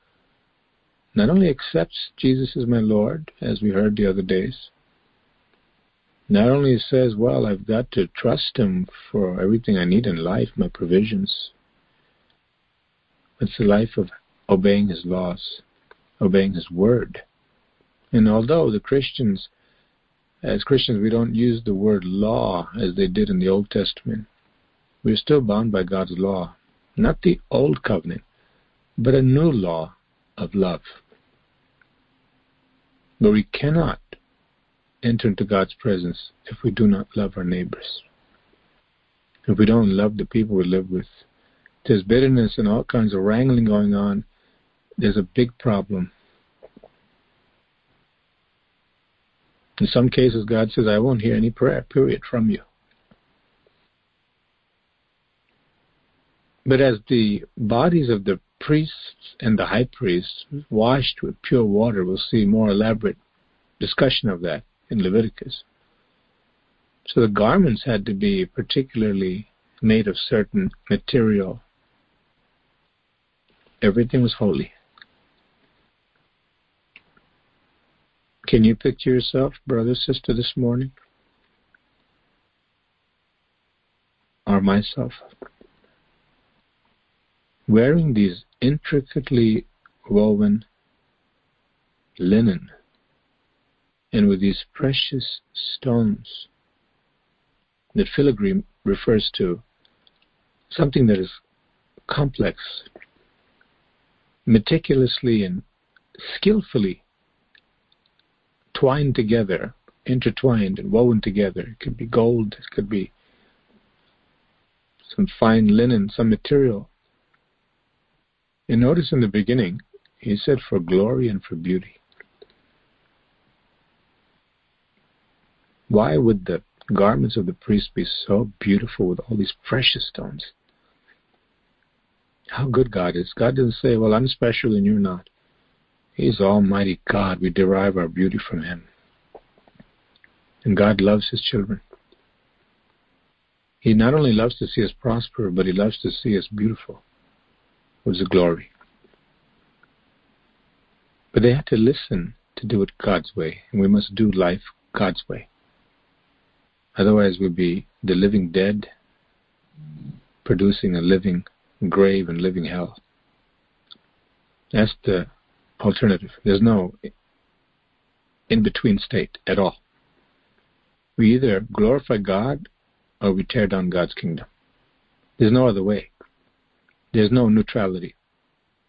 not only accepts Jesus as my Lord, as we heard the other days, not only says, well, I've got to trust Him for everything I need in life, my provisions, it's the life of obeying His laws, obeying His word. And although the Christians, as Christians, we don't use the word law as they did in the Old Testament, we're still bound by God's law. Not the old covenant, but a new law of love. But we cannot enter into God's presence if we do not love our neighbors. If we don't love the people we live with. There's bitterness and all kinds of wrangling going on. There's a big problem. In some cases, God says, I won't hear any prayer, period, from you. But as the bodies of the priests and the high priests washed with pure water, we'll see more elaborate discussion of that in Leviticus. So the garments had to be particularly made of certain material. Everything was holy. Can you picture yourself, brother, sister, this morning? Or myself? wearing these intricately woven linen and with these precious stones that filigree refers to something that is complex, meticulously and skillfully twined together, intertwined and woven together. It could be gold, it could be some fine linen, some material and notice in the beginning, he said for glory and for beauty. Why would the garments of the priest be so beautiful with all these precious stones? How good God is. God doesn't say, Well, I'm special and you're not. He's Almighty God. We derive our beauty from Him. And God loves His children. He not only loves to see us prosper, but He loves to see us beautiful with the glory. But they had to listen to do it God's way, and we must do life God's way. Otherwise, we'll be the living dead, producing a living grave and living hell. That's the alternative. There's no in between state at all. We either glorify God or we tear down God's kingdom. There's no other way. There's no neutrality,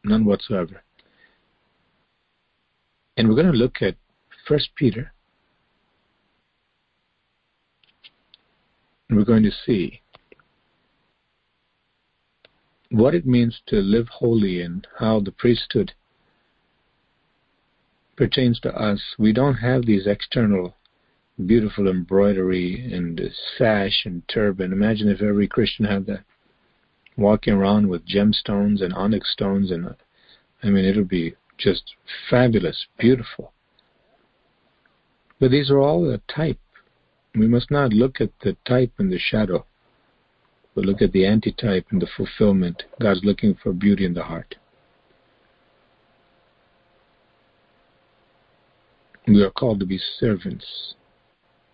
none whatsoever. And we're going to look at First Peter, and we're going to see what it means to live holy and how the priesthood pertains to us. We don't have these external beautiful embroidery and sash and turban. Imagine if every Christian had that walking around with gemstones and onyx stones, and I mean, it'll be just fabulous, beautiful. But these are all a type. We must not look at the type and the shadow, but look at the antitype and the fulfillment. God's looking for beauty in the heart. We are called to be servants,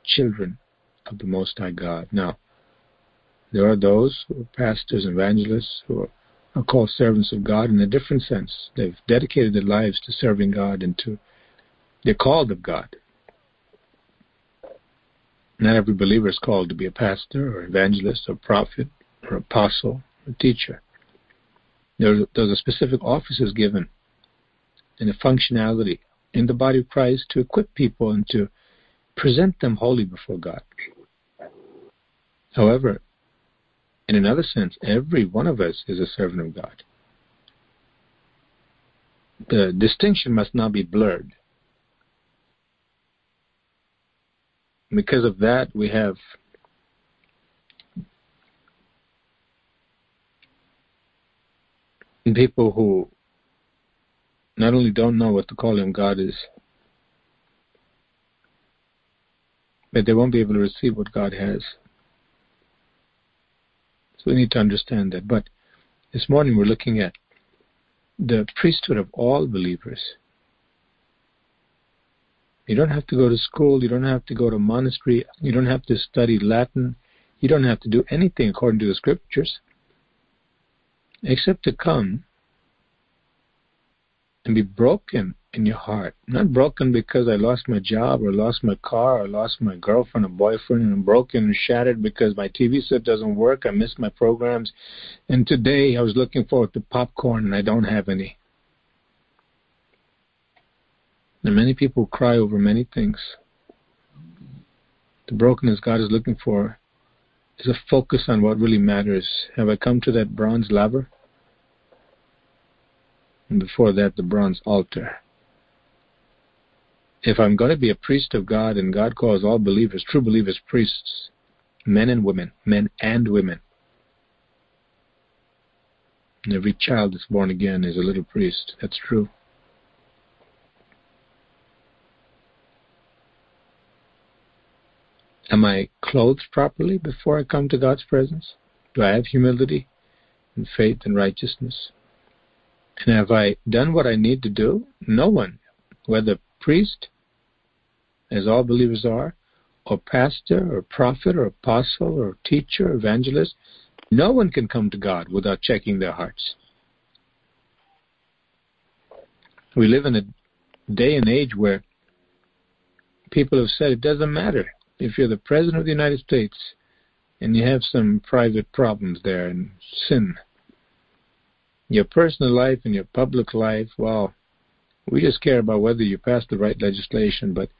children of the Most High God. Now, there are those who are pastors and evangelists who are called servants of God in a different sense. They've dedicated their lives to serving God and to they're called of God. Not every believer is called to be a pastor or evangelist or prophet or apostle or teacher. There, there's a specific offices given and a functionality in the body of Christ to equip people and to present them holy before God. However, in another sense, every one of us is a servant of God. The distinction must not be blurred. Because of that, we have people who not only don't know what to call of God is, but they won't be able to receive what God has. So we need to understand that. But this morning we're looking at the priesthood of all believers. You don't have to go to school, you don't have to go to monastery, you don't have to study Latin, you don't have to do anything according to the scriptures, except to come and be broken in your heart. Not broken because I lost my job or lost my car or lost my girlfriend or boyfriend and I'm broken and shattered because my TV set doesn't work. I missed my programs. And today I was looking forward to popcorn and I don't have any. And many people cry over many things. The brokenness God is looking for is a focus on what really matters. Have I come to that bronze laver? And before that, the bronze altar if I'm going to be a priest of God and God calls all believers, true believers, priests, men and women, men and women, and every child that's born again is a little priest. That's true. Am I clothed properly before I come to God's presence? Do I have humility and faith and righteousness? And have I done what I need to do? No one, whether priest, as all believers are, or pastor, or prophet, or apostle, or teacher, or evangelist, no one can come to God without checking their hearts. We live in a day and age where people have said it doesn't matter if you're the president of the United States and you have some private problems there and sin. Your personal life and your public life, well, we just care about whether you pass the right legislation, but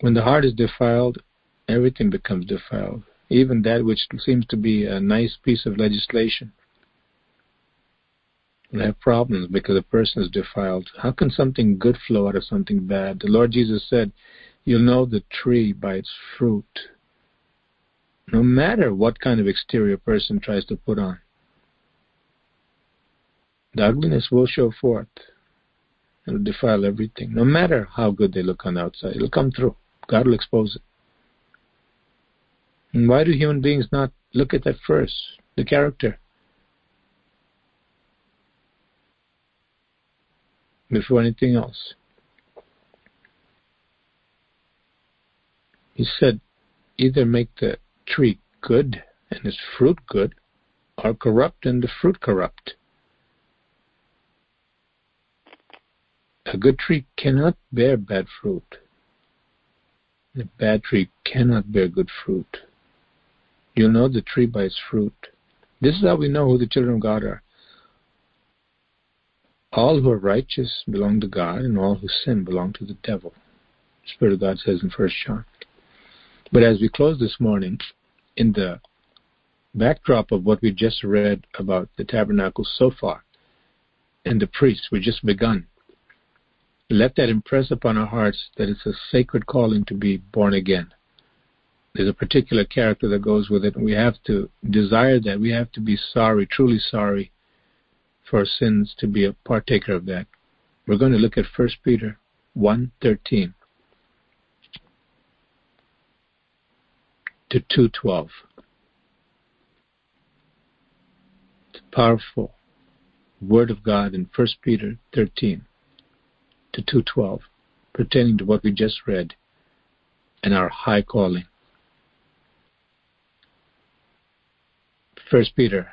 when the heart is defiled, everything becomes defiled, even that which seems to be a nice piece of legislation. We have problems because a person is defiled. How can something good flow out of something bad? The Lord Jesus said, You'll know the tree by its fruit. No matter what kind of exterior person tries to put on, the ugliness will show forth. It'll defile everything. No matter how good they look on the outside, it'll come through. God will expose it. And why do human beings not look at that first? The character. Before anything else. He said, either make the tree good and its fruit good, or corrupt and the fruit corrupt. A good tree cannot bear bad fruit. A bad tree cannot bear good fruit. You'll know the tree by its fruit. This is how we know who the children of God are. All who are righteous belong to God, and all who sin belong to the devil. The Spirit of God says in First John. But as we close this morning, in the backdrop of what we just read about the tabernacle so far, and the priests, we just begun let that impress upon our hearts that it's a sacred calling to be born again. There's a particular character that goes with it, we have to desire that. We have to be sorry, truly sorry, for our sins to be a partaker of that. We're going to look at 1 Peter 1.13 to 2.12. It's powerful word of God in 1 Peter 13 to 2.12 pertaining to what we just read and our high calling. 1 Peter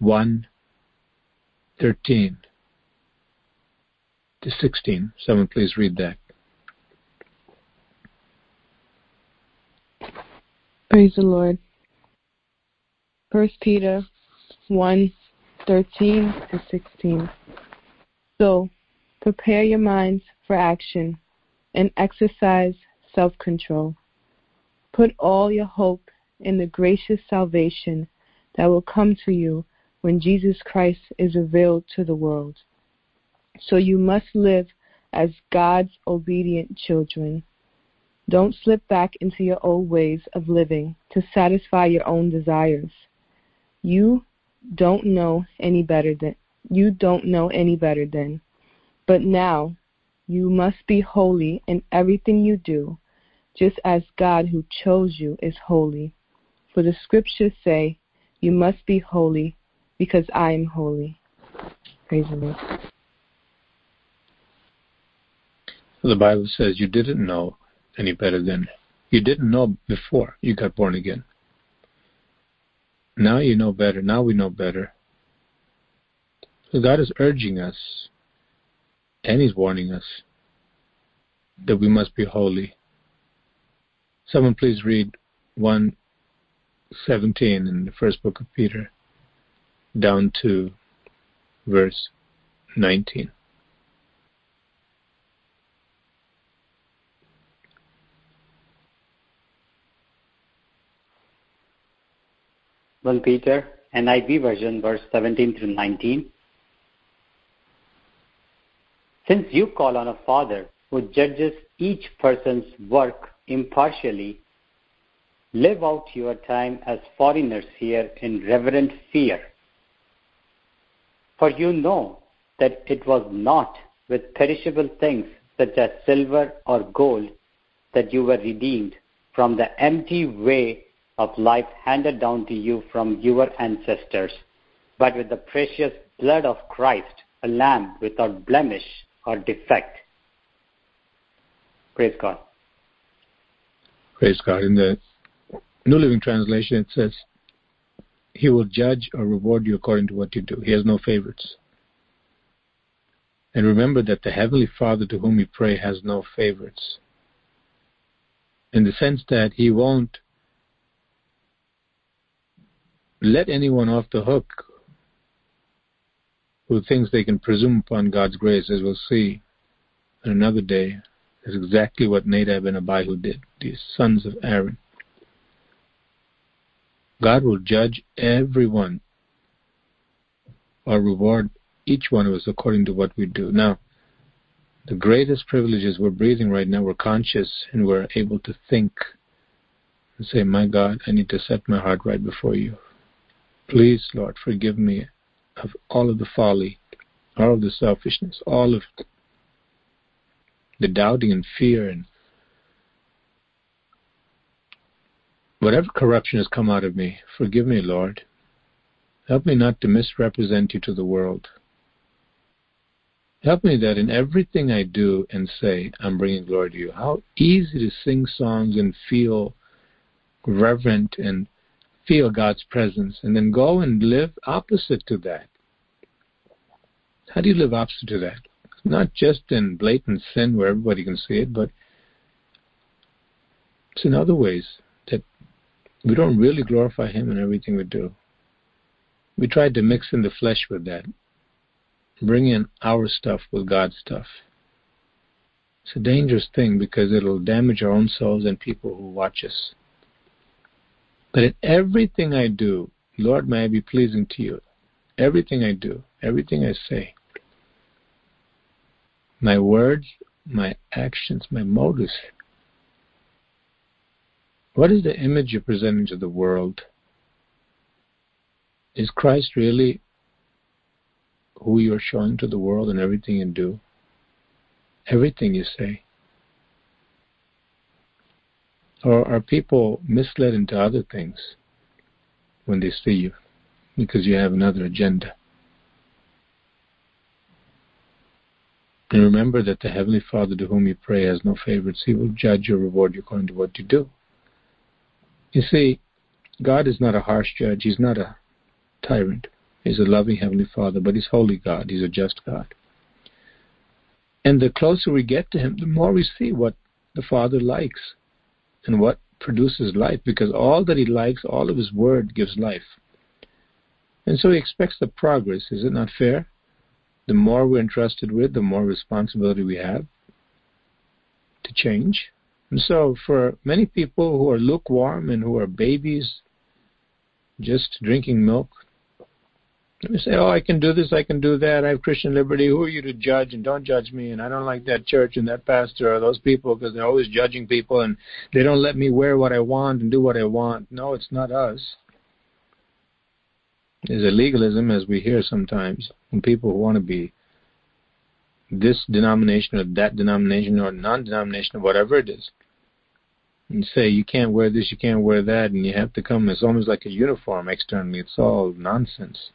1 13 to 16. Someone please read that. Praise the Lord. 1 Peter 1 13 to 16. So, Prepare your minds for action and exercise self control. Put all your hope in the gracious salvation that will come to you when Jesus Christ is revealed to the world. So you must live as God's obedient children. Don't slip back into your old ways of living to satisfy your own desires. You don't know any better than you don't know any better than. But now you must be holy in everything you do, just as God who chose you is holy. For the scriptures say, You must be holy because I am holy. Praise the Lord. The Bible says you didn't know any better than you didn't know before you got born again. Now you know better. Now we know better. So God is urging us and He's warning us that we must be holy. Someone please read 117 in the first book of Peter down to verse 19. One Peter, NIV version, verse 17 through 19. Since you call on a Father who judges each person's work impartially, live out your time as foreigners here in reverent fear. For you know that it was not with perishable things such as silver or gold that you were redeemed from the empty way of life handed down to you from your ancestors, but with the precious blood of Christ, a lamb without blemish or defect. Praise God. Praise God. In the New Living Translation, it says, He will judge or reward you according to what you do. He has no favorites. And remember that the Heavenly Father to whom you pray has no favorites. In the sense that He won't let anyone off the hook who thinks they can presume upon God's grace, as we'll see in another day. Is exactly what Nadab and Abihu did, these sons of Aaron. God will judge everyone or reward each one of us according to what we do. Now, the greatest privileges we're breathing right now, we're conscious, and we're able to think and say, My God, I need to set my heart right before you. Please, Lord, forgive me of all of the folly, all of the selfishness, all of the doubting and fear and whatever corruption has come out of me. Forgive me, Lord. Help me not to misrepresent you to the world. Help me that in everything I do and say, I'm bringing glory to you. How easy to sing songs and feel reverent and feel God's presence and then go and live opposite to that. How do you live opposite to that? Not just in blatant sin where everybody can see it, but it's in other ways that we don't really glorify Him in everything we do. We try to mix in the flesh with that, bring in our stuff with God's stuff. It's a dangerous thing because it'll damage our own souls and people who watch us. But in everything I do, Lord, may I be pleasing to you. Everything I do, everything I say, my words, my actions, my motives. What is the image you're presenting to the world? Is Christ really who you're showing to the world in everything you do? Everything you say? Or are people misled into other things when they see you because you have another agenda? And remember that the Heavenly Father to whom you pray has no favorites. He will judge or reward you according to what you do. You see, God is not a harsh judge. He's not a tyrant. He's a loving Heavenly Father, but He's holy God. He's a just God. And the closer we get to Him, the more we see what the Father likes and what produces life because all that he likes, all of his word gives life. And so he expects the progress. Is it not fair? the more we're entrusted with, the more responsibility we have to change. And so, for many people who are lukewarm and who are babies, just drinking milk, they say, "Oh, I can do this, I can do that. I have Christian liberty. Who are you to judge? And don't judge me. And I don't like that church and that pastor or those people because they're always judging people and they don't let me wear what I want and do what I want." No, it's not us. There's a legalism, as we hear sometimes, from people who want to be this denomination or that denomination or non-denomination or whatever it is and say you can't wear this, you can't wear that, and you have to come. It's almost like a uniform externally. It's all nonsense.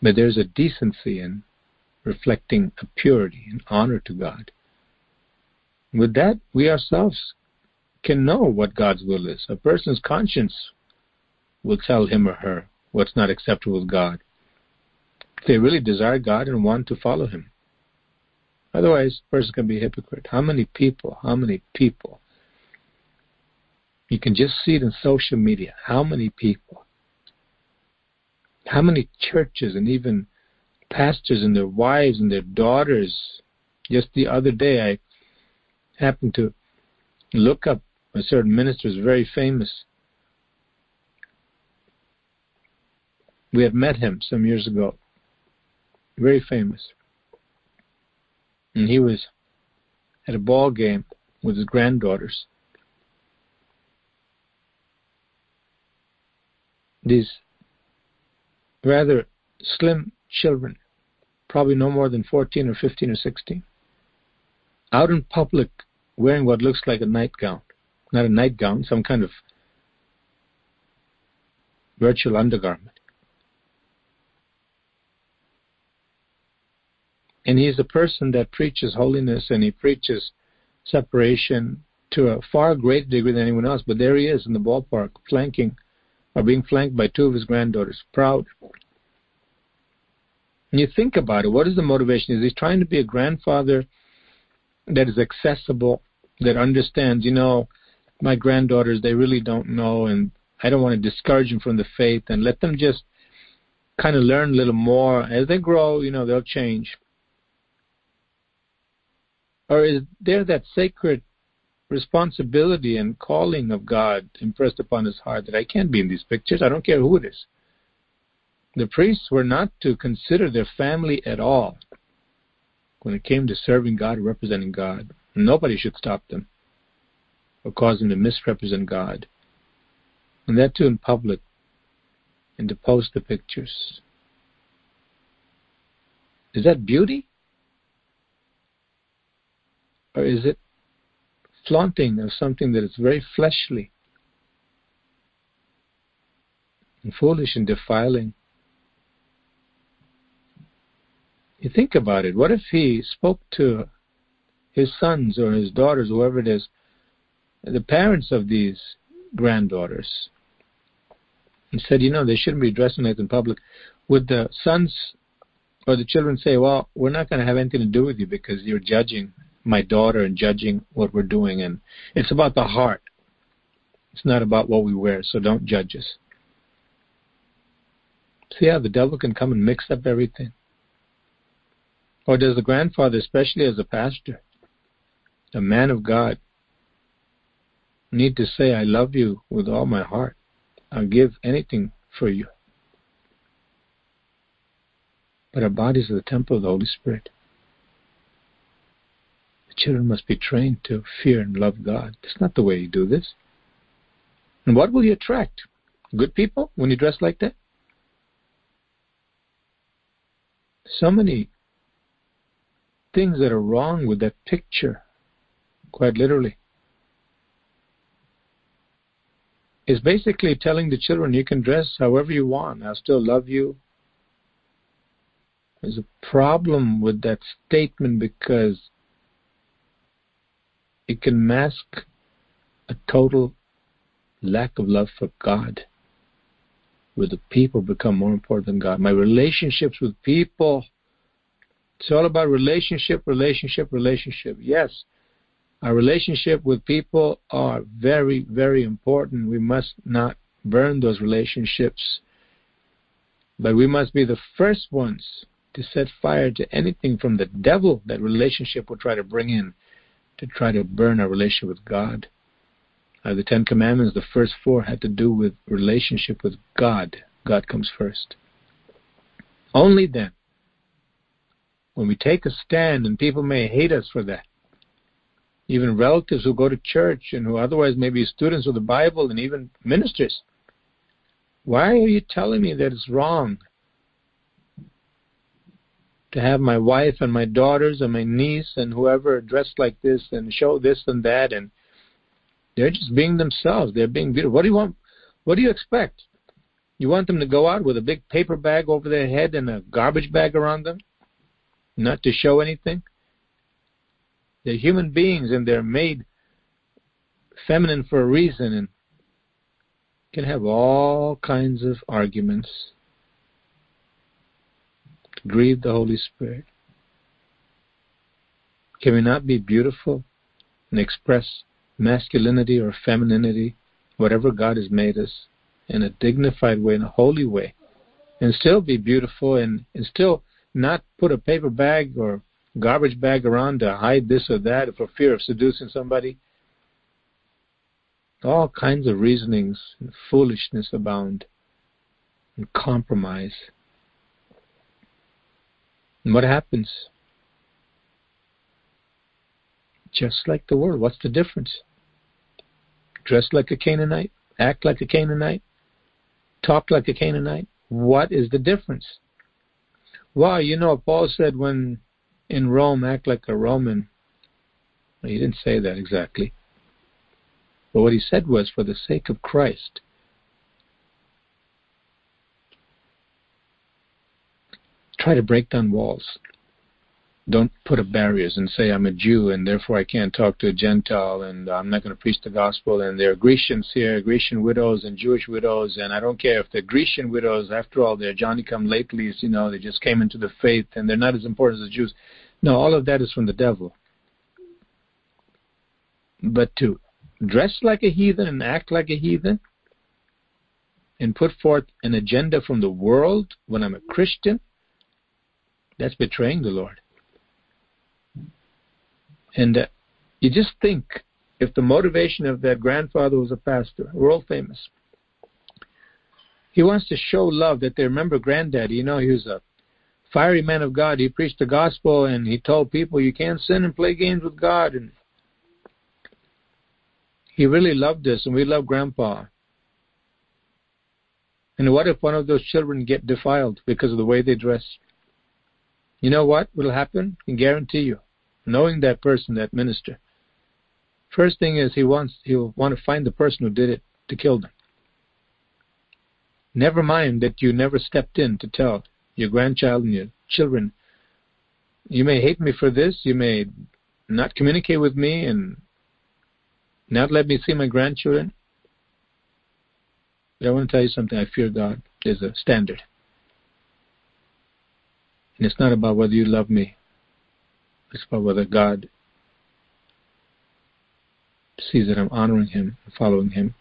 But there's a decency in reflecting a purity and honor to God. With that, we ourselves can know what God's will is. A person's conscience will tell him or her what's not acceptable with God. They really desire God and want to follow Him. Otherwise, a person can be a hypocrite. How many people, how many people you can just see it in social media. How many people? How many churches and even pastors and their wives and their daughters? Just the other day, I happened to look up a certain minister, is very famous. We had met him some years ago. Very famous. And he was at a ball game with his granddaughters. these rather slim children, probably no more than 14 or 15 or 16, out in public wearing what looks like a nightgown. Not a nightgown, some kind of virtual undergarment. And he's a person that preaches holiness and he preaches separation to a far greater degree than anyone else. But there he is in the ballpark, flanking are being flanked by two of his granddaughters, proud. And you think about it, what is the motivation? Is he trying to be a grandfather that is accessible, that understands, you know, my granddaughters, they really don't know, and I don't want to discourage them from the faith, and let them just kind of learn a little more. As they grow, you know, they'll change. Or is there that sacred responsibility and calling of God impressed upon his heart that I can't be in these pictures. I don't care who it is. The priests were not to consider their family at all when it came to serving God, representing God. Nobody should stop them or cause them to misrepresent God. And that too in public and to post the pictures. Is that beauty? Or is it flaunting of something that is very fleshly and foolish and defiling. You think about it. What if he spoke to his sons or his daughters, whoever it is, the parents of these granddaughters, and said, you know, they shouldn't be dressing like in public? Would the sons or the children say, well, we're not going to have anything to do with you because you're judging my daughter and judging what we're doing. And it's about the heart. It's not about what we wear, so don't judge us. See how the devil can come and mix up everything? Or does the grandfather, especially as a pastor, a man of God, need to say, I love you with all my heart. I'll give anything for you. But our bodies are the temple of the Holy Spirit children must be trained to fear and love God. That's not the way you do this. And what will you attract? Good people when you dress like that? So many things that are wrong with that picture, quite literally. Is basically telling the children you can dress however you want, I'll still love you. There's a problem with that statement because it can mask a total lack of love for God, where the people become more important than God. My relationships with people, it's all about relationship, relationship, relationship. Yes, our relationship with people are very, very important. We must not burn those relationships, but we must be the first ones to set fire to anything from the devil that relationship will try to bring in to try to burn our relationship with God. Uh, the Ten Commandments, the first four, had to do with relationship with God. God comes first. Only then, when we take a stand, and people may hate us for that, even relatives who go to church and who otherwise may be students of the Bible and even ministers, why are you telling me that it's wrong to have my wife and my daughters and my niece and whoever dressed like this and show this and that and they're just being themselves. They're being beautiful. What do you want? What do you expect? You want them to go out with a big paper bag over their head and a garbage bag around them? Not to show anything? They're human beings and they're made feminine for a reason and can have all kinds of arguments grieve the Holy Spirit? Can we not be beautiful and express masculinity or femininity, whatever God has made us, in a dignified way, in a holy way, and still be beautiful and, and still not put a paper bag or garbage bag around to hide this or that for fear of seducing somebody? All kinds of reasonings and foolishness abound and compromise. And what happens? Just like the world. What's the difference? Dress like a Canaanite, act like a Canaanite, talk like a Canaanite. What is the difference? Well, you know, Paul said when in Rome, act like a Roman. He didn't say that exactly. But what he said was, for the sake of Christ, try to break down walls. Don't put up barriers and say I'm a Jew and therefore I can't talk to a Gentile and I'm not going to preach the gospel and there are Grecians here, Grecian widows and Jewish widows and I don't care if they're Grecian widows. After all, they're Johnny come latelys, you know, they just came into the faith and they're not as important as the Jews. No, all of that is from the devil. But to dress like a heathen and act like a heathen and put forth an agenda from the world when I'm a Christian that's betraying the Lord. And uh, you just think if the motivation of that grandfather was a pastor, world famous, he wants to show love that they remember granddaddy. You know, he was a fiery man of God. He preached the gospel and he told people you can't sin and play games with God. And he really loved us, and we love Grandpa. And what if one of those children get defiled because of the way they dress? You know what will happen? I can guarantee you, knowing that person, that minister. First thing is he wants he'll want to find the person who did it to kill them. Never mind that you never stepped in to tell your grandchild and your children. You may hate me for this. You may not communicate with me and not let me see my grandchildren. But I want to tell you something. I fear God. There's a standard. And it's not about whether you love me, it's about whether God sees that I'm honoring Him and following Him.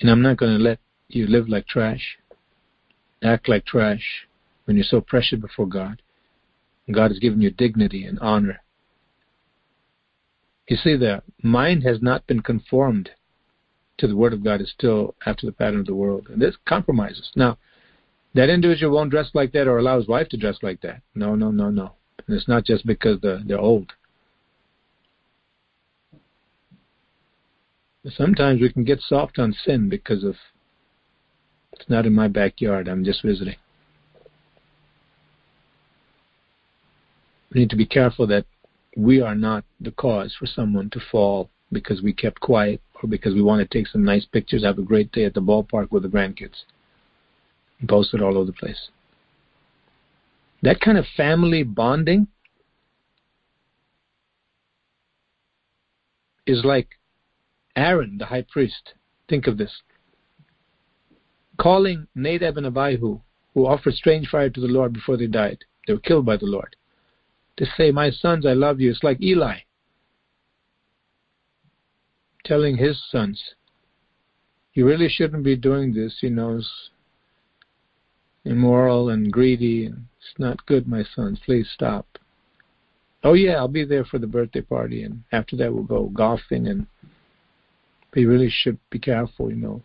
And I'm not going to let you live like trash, act like trash when you're so precious before God. God has given you dignity and honor. You see, the mind has not been conformed to the Word of God, it's still after the pattern of the world. And this compromises. Now, that individual won't dress like that or allow his wife to dress like that. No, no, no, no. And it's not just because they're, they're old. Sometimes we can get soft on sin because of it's not in my backyard, I'm just visiting. We need to be careful that we are not the cause for someone to fall because we kept quiet or because we want to take some nice pictures, have a great day at the ballpark with the grandkids posted all over the place. That kind of family bonding is like Aaron, the high priest. Think of this. Calling Nadab and Abihu, who offered strange fire to the Lord before they died. They were killed by the Lord. To say, My sons, I love you. It's like Eli telling his sons, You really shouldn't be doing this. He knows immoral and greedy. And it's not good, my son. Please stop. Oh yeah, I'll be there for the birthday party, and after that we'll go golfing. And we really should be careful, you know.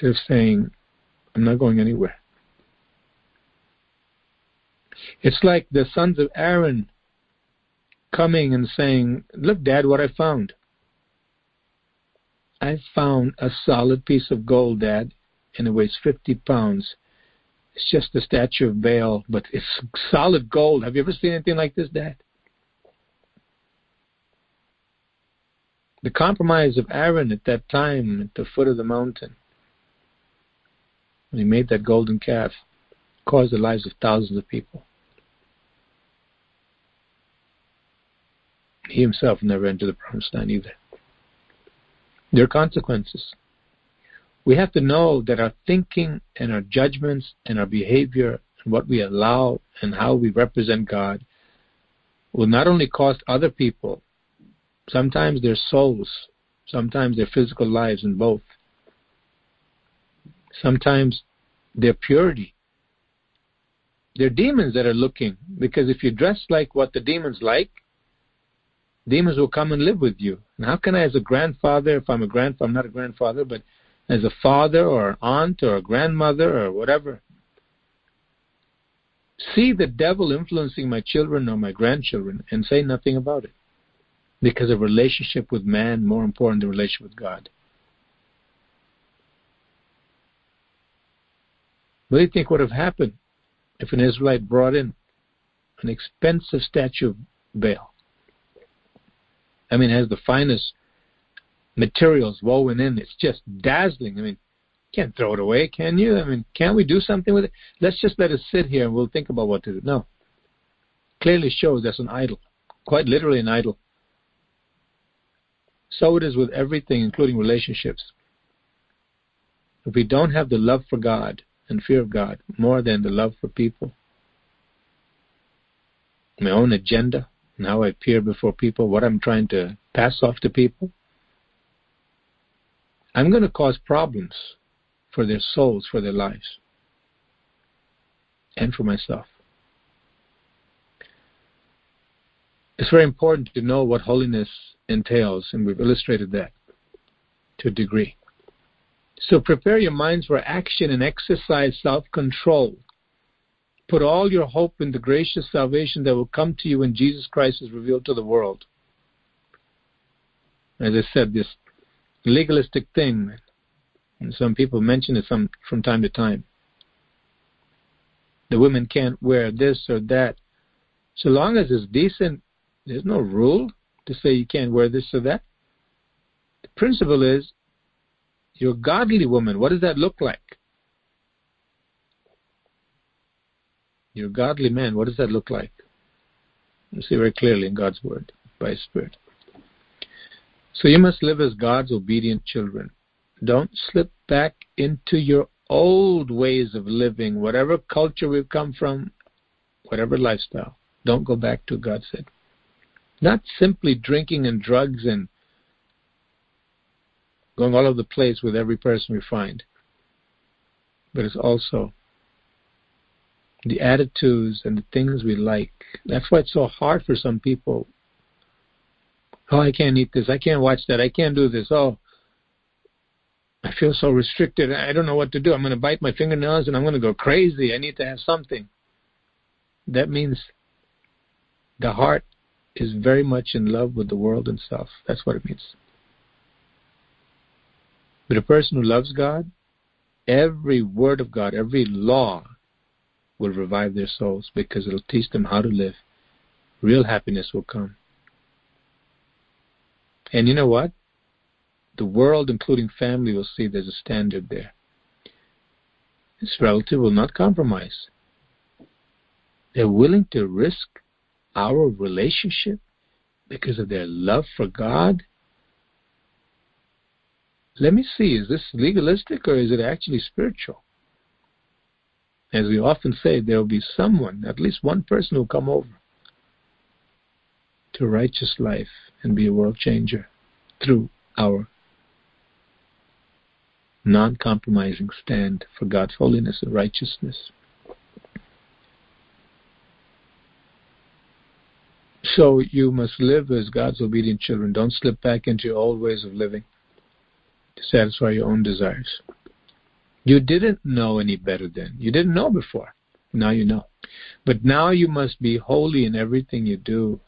Just saying, I'm not going anywhere. It's like the sons of Aaron coming and saying, Look, Dad, what I found. I found a solid piece of gold, Dad, and it weighs 50 pounds. It's just the statue of Baal, but it's solid gold. Have you ever seen anything like this, Dad? The compromise of Aaron at that time at the foot of the mountain, when he made that golden calf, caused the lives of thousands of people. He himself never entered the promised land either. There are consequences. We have to know that our thinking and our judgments and our behavior and what we allow and how we represent God will not only cost other people, sometimes their souls, sometimes their physical lives, and both. Sometimes their purity. They're demons that are looking, because if you dress like what the demons like, demons will come and live with you. And how can I, as a grandfather, if I'm a grandfather, I'm not a grandfather, but as a father or an aunt or a grandmother or whatever, see the devil influencing my children or my grandchildren and say nothing about it? Because a relationship with man more important than a relationship with God. What do you think would have happened if an Israelite brought in an expensive statue of Baal? I mean, it has the finest materials woven in. It's just dazzling. I mean, can't throw it away, can you? I mean, can't we do something with it? Let's just let it sit here and we'll think about what to do. No. Clearly shows that's an idol, quite literally an idol. So it is with everything, including relationships. If we don't have the love for God and fear of God more than the love for people, my own agenda, and how I appear before people, what I'm trying to pass off to people, I'm going to cause problems for their souls, for their lives, and for myself. It's very important to know what holiness entails, and we've illustrated that to a degree. So prepare your minds for action and exercise self control Put all your hope in the gracious salvation that will come to you when Jesus Christ is revealed to the world. As I said, this legalistic thing, and some people mention it some, from time to time. The women can't wear this or that. So long as it's decent, there's no rule to say you can't wear this or that. The principle is you're a godly woman. What does that look like? You're a godly man. What does that look like? You see very clearly in God's Word by His Spirit. So you must live as God's obedient children. Don't slip back into your old ways of living, whatever culture we've come from, whatever lifestyle. Don't go back to God said. Not simply drinking and drugs and going all over the place with every person we find, but it's also the attitudes and the things we like. That's why it's so hard for some people. Oh, I can't eat this. I can't watch that. I can't do this. Oh, I feel so restricted. I don't know what to do. I'm going to bite my fingernails and I'm going to go crazy. I need to have something. That means the heart is very much in love with the world and self. That's what it means. But a person who loves God, every word of God, every law will revive their souls because it'll teach them how to live. Real happiness will come. And you know what? The world, including family, will see there's a standard there. This relative will not compromise. They're willing to risk our relationship because of their love for God. Let me see, is this legalistic or is it actually spiritual? As we often say, there will be someone, at least one person, who will come over to righteous life and be a world changer through our non compromising stand for God's holiness and righteousness. So you must live as God's obedient children. Don't slip back into your old ways of living to satisfy your own desires. You didn't know any better then. You didn't know before. Now you know. But now you must be holy in everything you do,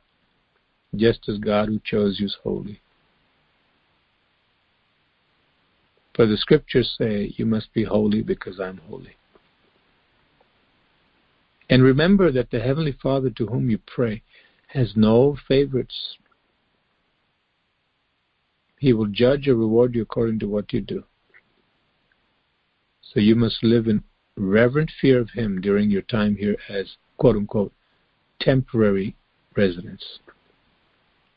just as God who chose you is holy. For the scriptures say, You must be holy because I'm holy. And remember that the Heavenly Father to whom you pray has no favorites. He will judge or reward you according to what you do. So you must live in reverent fear of Him during your time here as quote unquote temporary residents.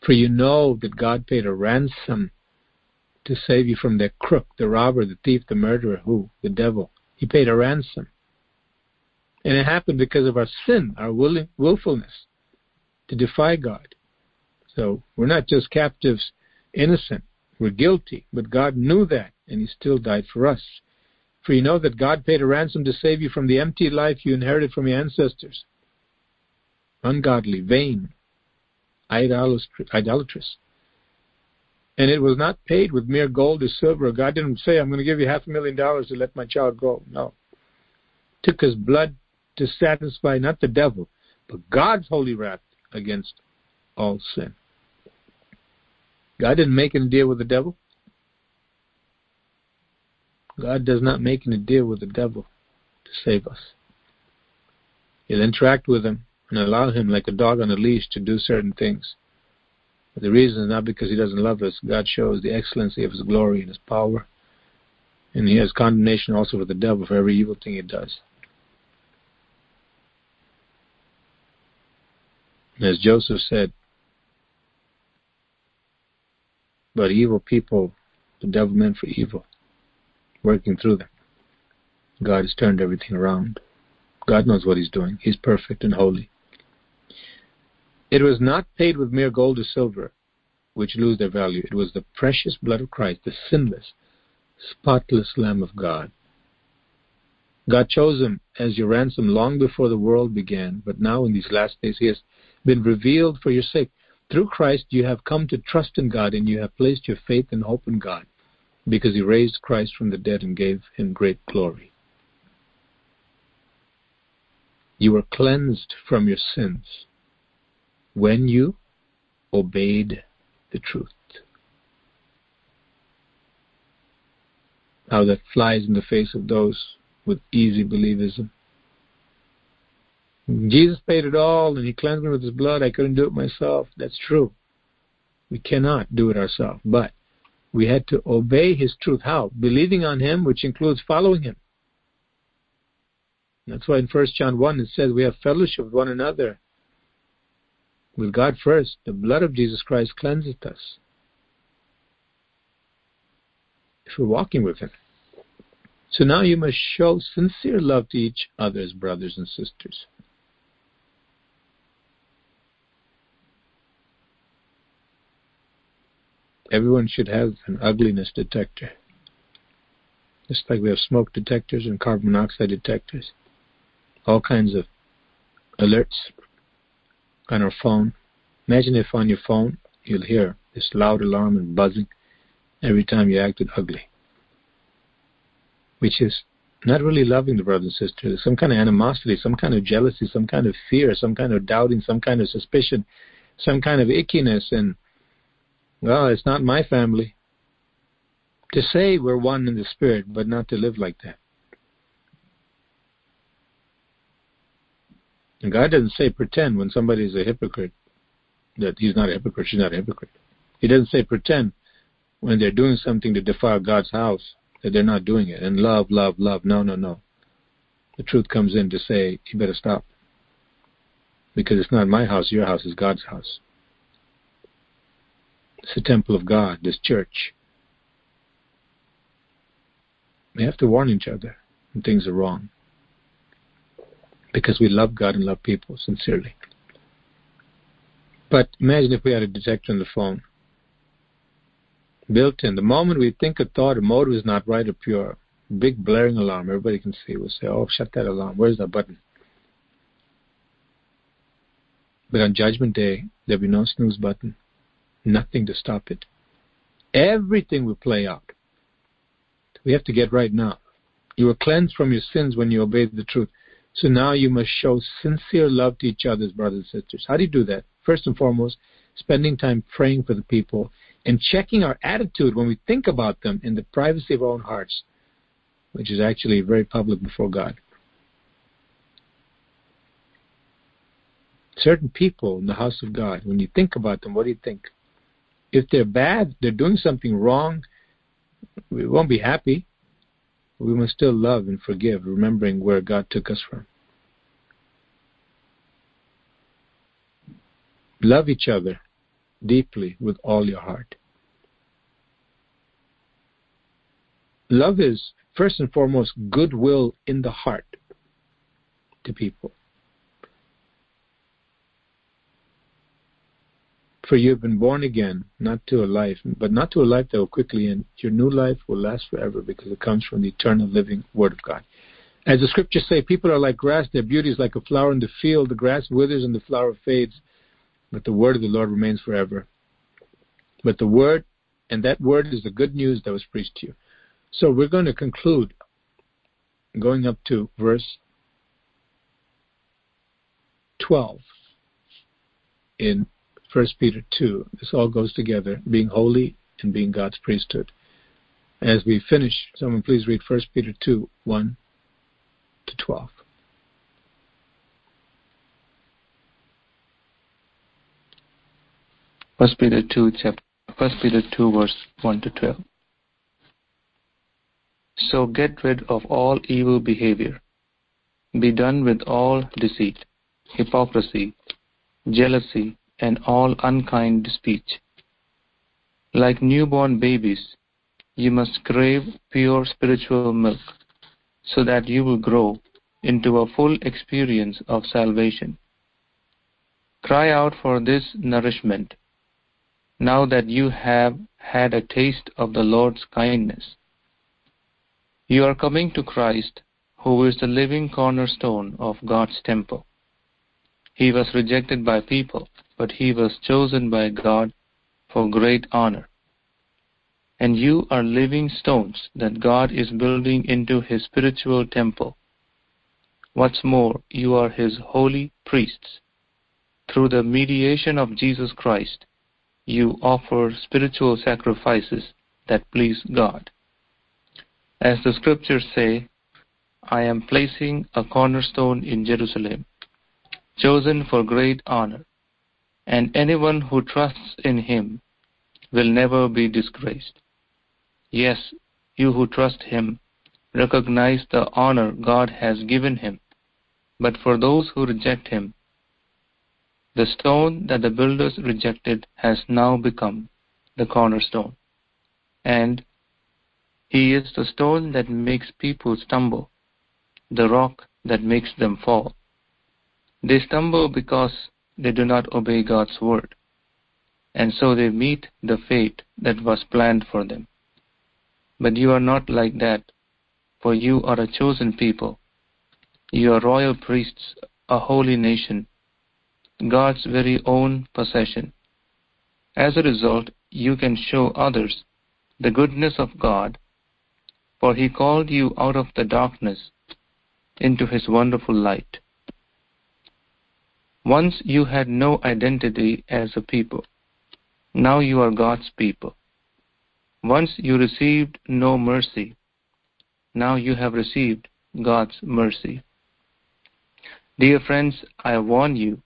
For you know that God paid a ransom to save you from the crook, the robber, the thief, the murderer, who? The devil. He paid a ransom. And it happened because of our sin, our willing, willfulness to defy God. So we're not just captives, innocent. We're guilty. But God knew that, and He still died for us. For you know that God paid a ransom to save you from the empty life you inherited from your ancestors. Ungodly, vain, idolatrous. And it was not paid with mere gold or silver. God didn't say, I'm going to give you half a million dollars to let my child go. No. It took his blood to satisfy not the devil, but God's holy wrath against all sin. God didn't make any deal with the devil. God does not make any deal with the devil to save us. He'll interact with him and allow him, like a dog on a leash, to do certain things. But the reason is not because he doesn't love us. God shows the excellency of his glory and his power. And he has condemnation also for the devil for every evil thing he does. As Joseph said, but evil people, the devil meant for evil, working through them. God has turned everything around. God knows what He's doing. He's perfect and holy. It was not paid with mere gold or silver, which lose their value. It was the precious blood of Christ, the sinless, spotless Lamb of God. God chose him as your ransom long before the world began, but now in these last days he has been revealed for your sake. Through Christ you have come to trust in God and you have placed your faith and hope in God because he raised Christ from the dead and gave him great glory. You were cleansed from your sins when you obeyed the truth. How that flies in the face of those with easy believism. Jesus paid it all and he cleansed me with his blood. I couldn't do it myself. That's true. We cannot do it ourselves. But we had to obey his truth. How? Believing on him, which includes following him. That's why in 1 John 1 it says we have fellowship with one another with God first, the blood of Jesus Christ cleanseth us. If we're walking with Him. So now you must show sincere love to each other as brothers and sisters. Everyone should have an ugliness detector. Just like we have smoke detectors and carbon monoxide detectors. All kinds of alerts on our phone. Imagine if on your phone you'll hear this loud alarm and buzzing every time you acted ugly, which is not really loving the brother and sister. Some kind of animosity, some kind of jealousy, some kind of fear, some kind of doubting, some kind of suspicion, some kind of ickiness, and well, it's not my family. To say we're one in the spirit, but not to live like that. And God doesn't say pretend when somebody is a hypocrite that he's not a hypocrite, she's not a hypocrite. He doesn't say pretend when they're doing something to defile God's house that they're not doing it. And love, love, love. No, no, no. The truth comes in to say, you better stop. Because it's not my house, your house is God's house. It's the temple of God, this church. We have to warn each other when things are wrong because we love God and love people sincerely. But imagine if we had a detector on the phone Built in. The moment we think a thought or motive is not right or pure, big blaring alarm, everybody can see. We'll say, oh, shut that alarm. Where's that button? But on Judgment Day, there'll be no snooze button, nothing to stop it. Everything will play out. We have to get right now. You were cleansed from your sins when you obeyed the truth. So now you must show sincere love to each other's brothers and sisters. How do you do that? First and foremost, spending time praying for the people and checking our attitude when we think about them in the privacy of our own hearts, which is actually very public before God. Certain people in the house of God, when you think about them, what do you think? If they're bad, they're doing something wrong, we won't be happy. We must still love and forgive, remembering where God took us from. Love each other deeply with all your heart. Love is first and foremost goodwill in the heart to people. For you have been born again, not to a life, but not to a life that will quickly end. Your new life will last forever because it comes from the eternal living Word of God. As the scriptures say, people are like grass, their beauty is like a flower in the field. The grass withers and the flower fades, but the word of the Lord remains forever. But the word, and that word is the good news that was preached to you. So we're going to conclude going up to verse 12 in 1 Peter 2. This all goes together, being holy and being God's priesthood. As we finish, someone please read 1 Peter 2 1 to 12. First Peter two chapter First Peter two verse one to twelve. So get rid of all evil behavior. Be done with all deceit, hypocrisy, jealousy, and all unkind speech. Like newborn babies, you must crave pure spiritual milk, so that you will grow into a full experience of salvation. Cry out for this nourishment, now that you have had a taste of the Lord's kindness. You are coming to Christ, who is the living cornerstone of God's temple. He was rejected by people, but he was chosen by God for great honor. And you are living stones that God is building into his spiritual temple. What's more, you are his holy priests. Through the mediation of Jesus Christ, you offer spiritual sacrifices that please God. As the scriptures say, I am placing a cornerstone in Jerusalem, chosen for great honor, and anyone who trusts in him will never be disgraced. Yes, you who trust him recognize the honor God has given him, but for those who reject him, the stone that the builders rejected has now become the cornerstone, and he is the stone that makes people stumble, the rock that makes them fall. They stumble because they do not obey God's word, and so they meet the fate that was planned for them. But you are not like that, for you are a chosen people. You are royal priests, a holy nation, God's very own possession. As a result, you can show others the goodness of God, for He called you out of the darkness into His wonderful light. Once you had no identity as a people. Now you are God's people. Once you received no mercy. Now you have received God's mercy. Dear friends, I warn you,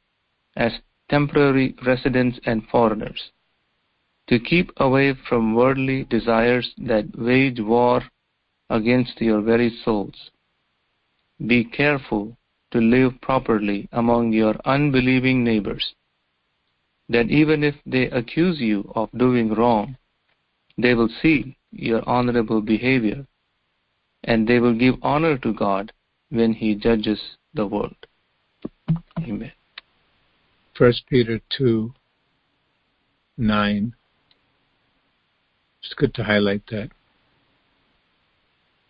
as temporary residents and foreigners, to keep away from worldly desires that wage war against your very souls. Be careful to live properly among your unbelieving neighbors, that even if they accuse you of doing wrong, they will see your honorable behavior, and they will give honor to God when He judges the world. Amen. 1 Peter 2 9 It's good to highlight that.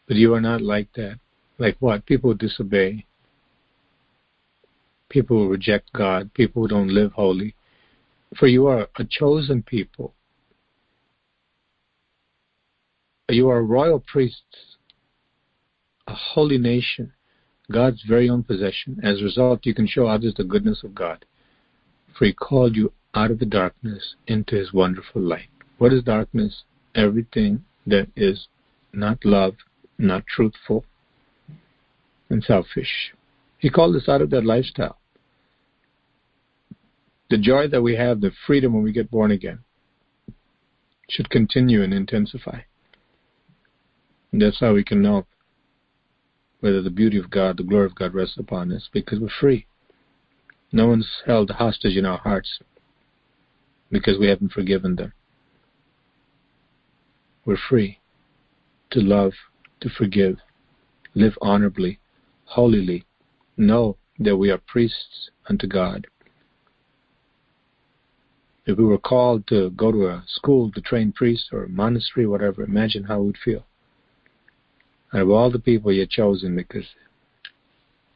But you are not like that. Like what? People disobey. People who reject God. People who don't live holy. For you are a chosen people. You are royal priests, a holy nation, God's very own possession. As a result, you can show others the goodness of God. For He called you out of the darkness into His wonderful light. What is darkness? Everything that is not love, not truthful, and selfish. He called us out of that lifestyle. The joy that we have, the freedom when we get born again, should continue and intensify. And that's how we can know whether the beauty of God, the glory of God rests upon us, because we're free. No one's held hostage in our hearts because we haven't forgiven them. We're free to love, to forgive, live honorably, holily, know that we are priests unto God. If we were called to go to a school to train priests or a monastery, whatever, imagine how we would feel. Out of all the people you're chosen, because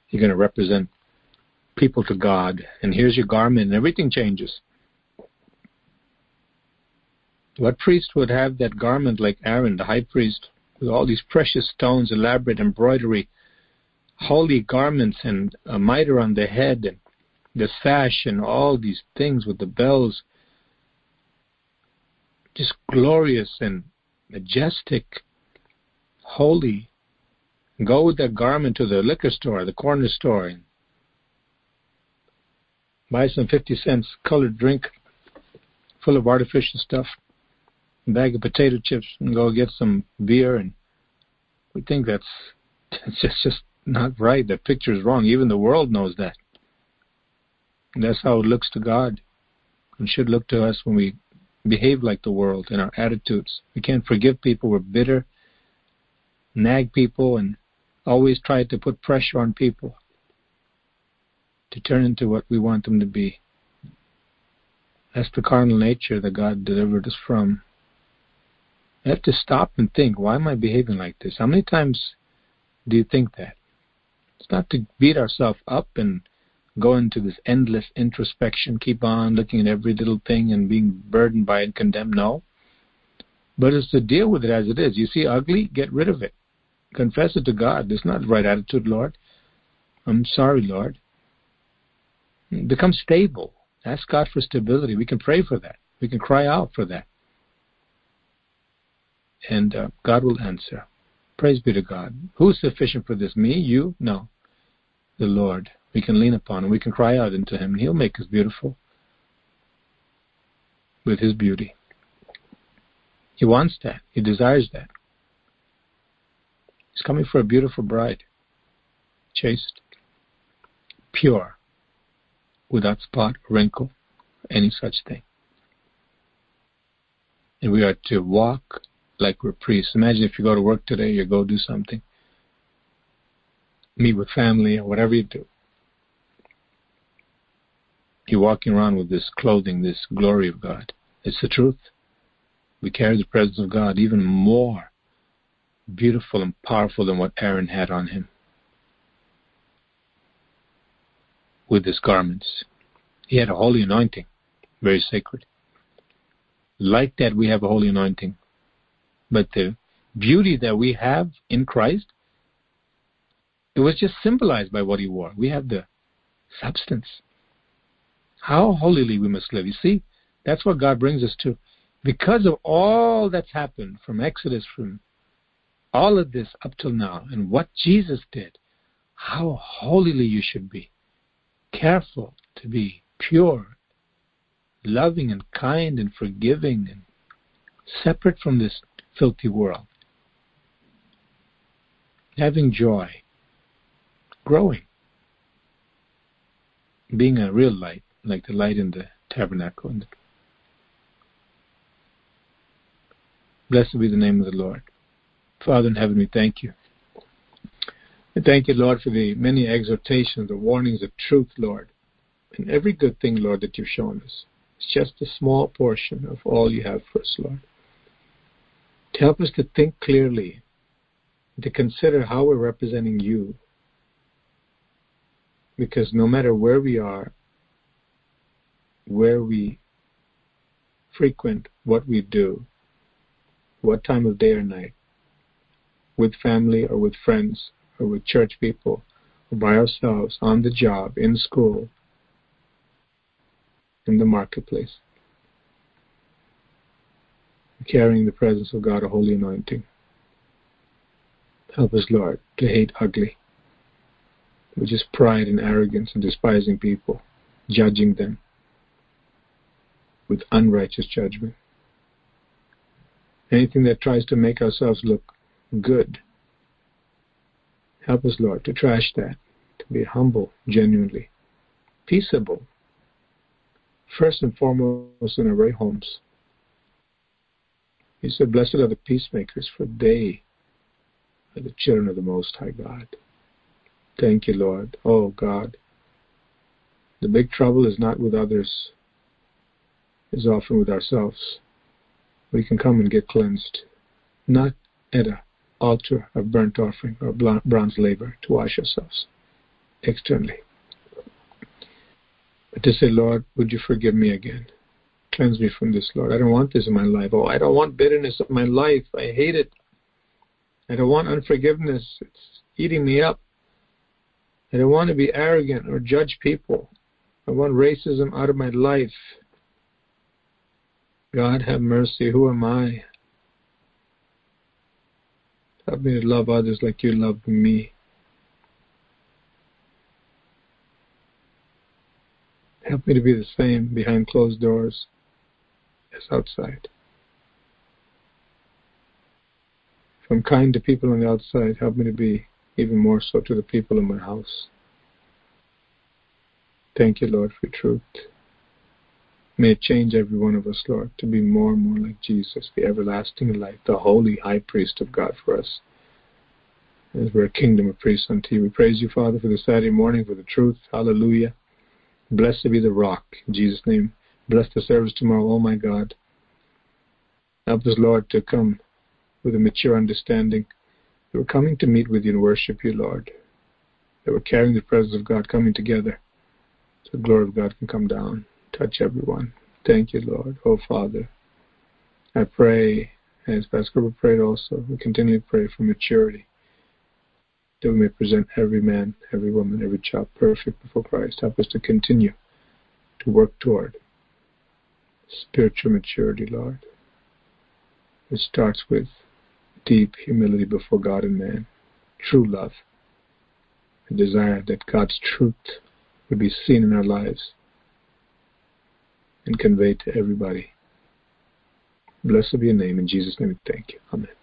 you're going to represent people to God, and here's your garment, and everything changes. What priest would have that garment like Aaron, the high priest, with all these precious stones, elaborate embroidery, holy garments, and a mitre on the head, and the sash, and all these things with the bells? Just glorious and majestic, holy. Go with that garment to the liquor store, the corner store, and buy some 50 cents colored drink full of artificial stuff bag of potato chips and go get some beer and we think that's *laughs* it's just just not right. The picture is wrong. Even the world knows that. And that's how it looks to God and should look to us when we behave like the world in our attitudes. We can't forgive people. We're bitter, nag people, and always try to put pressure on people to turn into what we want them to be. That's the carnal nature that God delivered us from. I have to stop and think, why am I behaving like this? How many times do you think that? Not to beat ourselves up and go into this endless introspection, keep on looking at every little thing and being burdened by it and condemned. No. But it's to deal with it as it is. You see ugly, get rid of it. Confess it to God. This is not the right attitude, Lord. I'm sorry, Lord. Become stable. Ask God for stability. We can pray for that. We can cry out for that and uh, God will answer. Praise be to God. Who is sufficient for this? Me? You? No. The Lord. We can lean upon him. We can cry out into him. And he'll make us beautiful with his beauty. He wants that. He desires that. He's coming for a beautiful bride, chaste, pure, without spot, wrinkle, any such thing. And we are to walk like we're priests. Imagine if you go to work today, you go do something, meet with family or whatever you do. You're walking around with this clothing, this glory of God. It's the truth. We carry the presence of God even more beautiful and powerful than what Aaron had on him with his garments. He had a holy anointing, very sacred. Like that, we have a holy anointing but the beauty that we have in Christ, it was just symbolized by what he wore. We have the substance. How holily we must live. You see, that's what God brings us to. Because of all that's happened from Exodus, from all of this up till now, and what Jesus did, how holily you should be. Careful to be pure, loving and kind and forgiving and separate from this filthy world. Having joy, growing, being a real light, like the light in the tabernacle. Blessed be the name of the Lord. Father in heaven, we thank you. We thank you, Lord, for the many exhortations, the warnings of truth, Lord, and every good thing, Lord, that you've shown us. It's just a small portion of all you have for us, Lord. help us to think clearly, to consider how we're representing you. Because no matter where we are, where we frequent, what we do, what time of day or night, with family or with friends or with church people, or by ourselves, on the job, in school, in the marketplace, carrying the presence of God, a holy anointing. Help us, Lord, to hate ugly, which is pride and arrogance and despising people, judging them with unrighteous judgment. Anything that tries to make ourselves look good. Help us, Lord, to trash that, to be humble, genuinely, peaceable, first and foremost in our very homes. He said, Blessed are the peacemakers, for they are the children of the Most High God. Thank you, Lord. Oh, God. The big trouble is not with others, it's often with ourselves. We can come and get cleansed, not at an altar of burnt offering or bronze laver to wash ourselves externally, but to say, Lord, would you forgive me again? Cleanse me from this, Lord. I don't want this in my life. Oh, I don't want bitterness in my life. I hate it. I don't want unforgiveness. It's eating me up. I don't want to be arrogant or judge people. I want racism out of my life. God have mercy. Who am I? Help me to love others like you love me. Help me to be the same behind closed doors as outside. If I'm kind to people on the outside, help me to be even more so to the people in my house. Thank you, Lord, for truth. May it change every one of us, Lord, to be more and more like Jesus, the everlasting light, the holy high priest of God for us. As we're a kingdom of priests unto you. We praise you, Father, for the Saturday morning, for the truth. Hallelujah. Blessed be the rock. In Jesus' name. Bless the service tomorrow, oh my God. Help us, Lord, to come with a mature understanding that we're coming to meet with you and worship you, Lord. They we're carrying the presence of God coming together so the glory of God can come down touch everyone. Thank you, Lord. Oh, Father, I pray, as Pastor Cooper prayed also, we continue to pray for maturity, that we may present every man, every woman, every child perfect before Christ. Help us to continue to work toward spiritual maturity, Lord. It starts with deep humility before God and man, true love, a desire that God's truth would be seen in our lives and conveyed to everybody. Blessed be your name. In Jesus' name, thank you. Amen.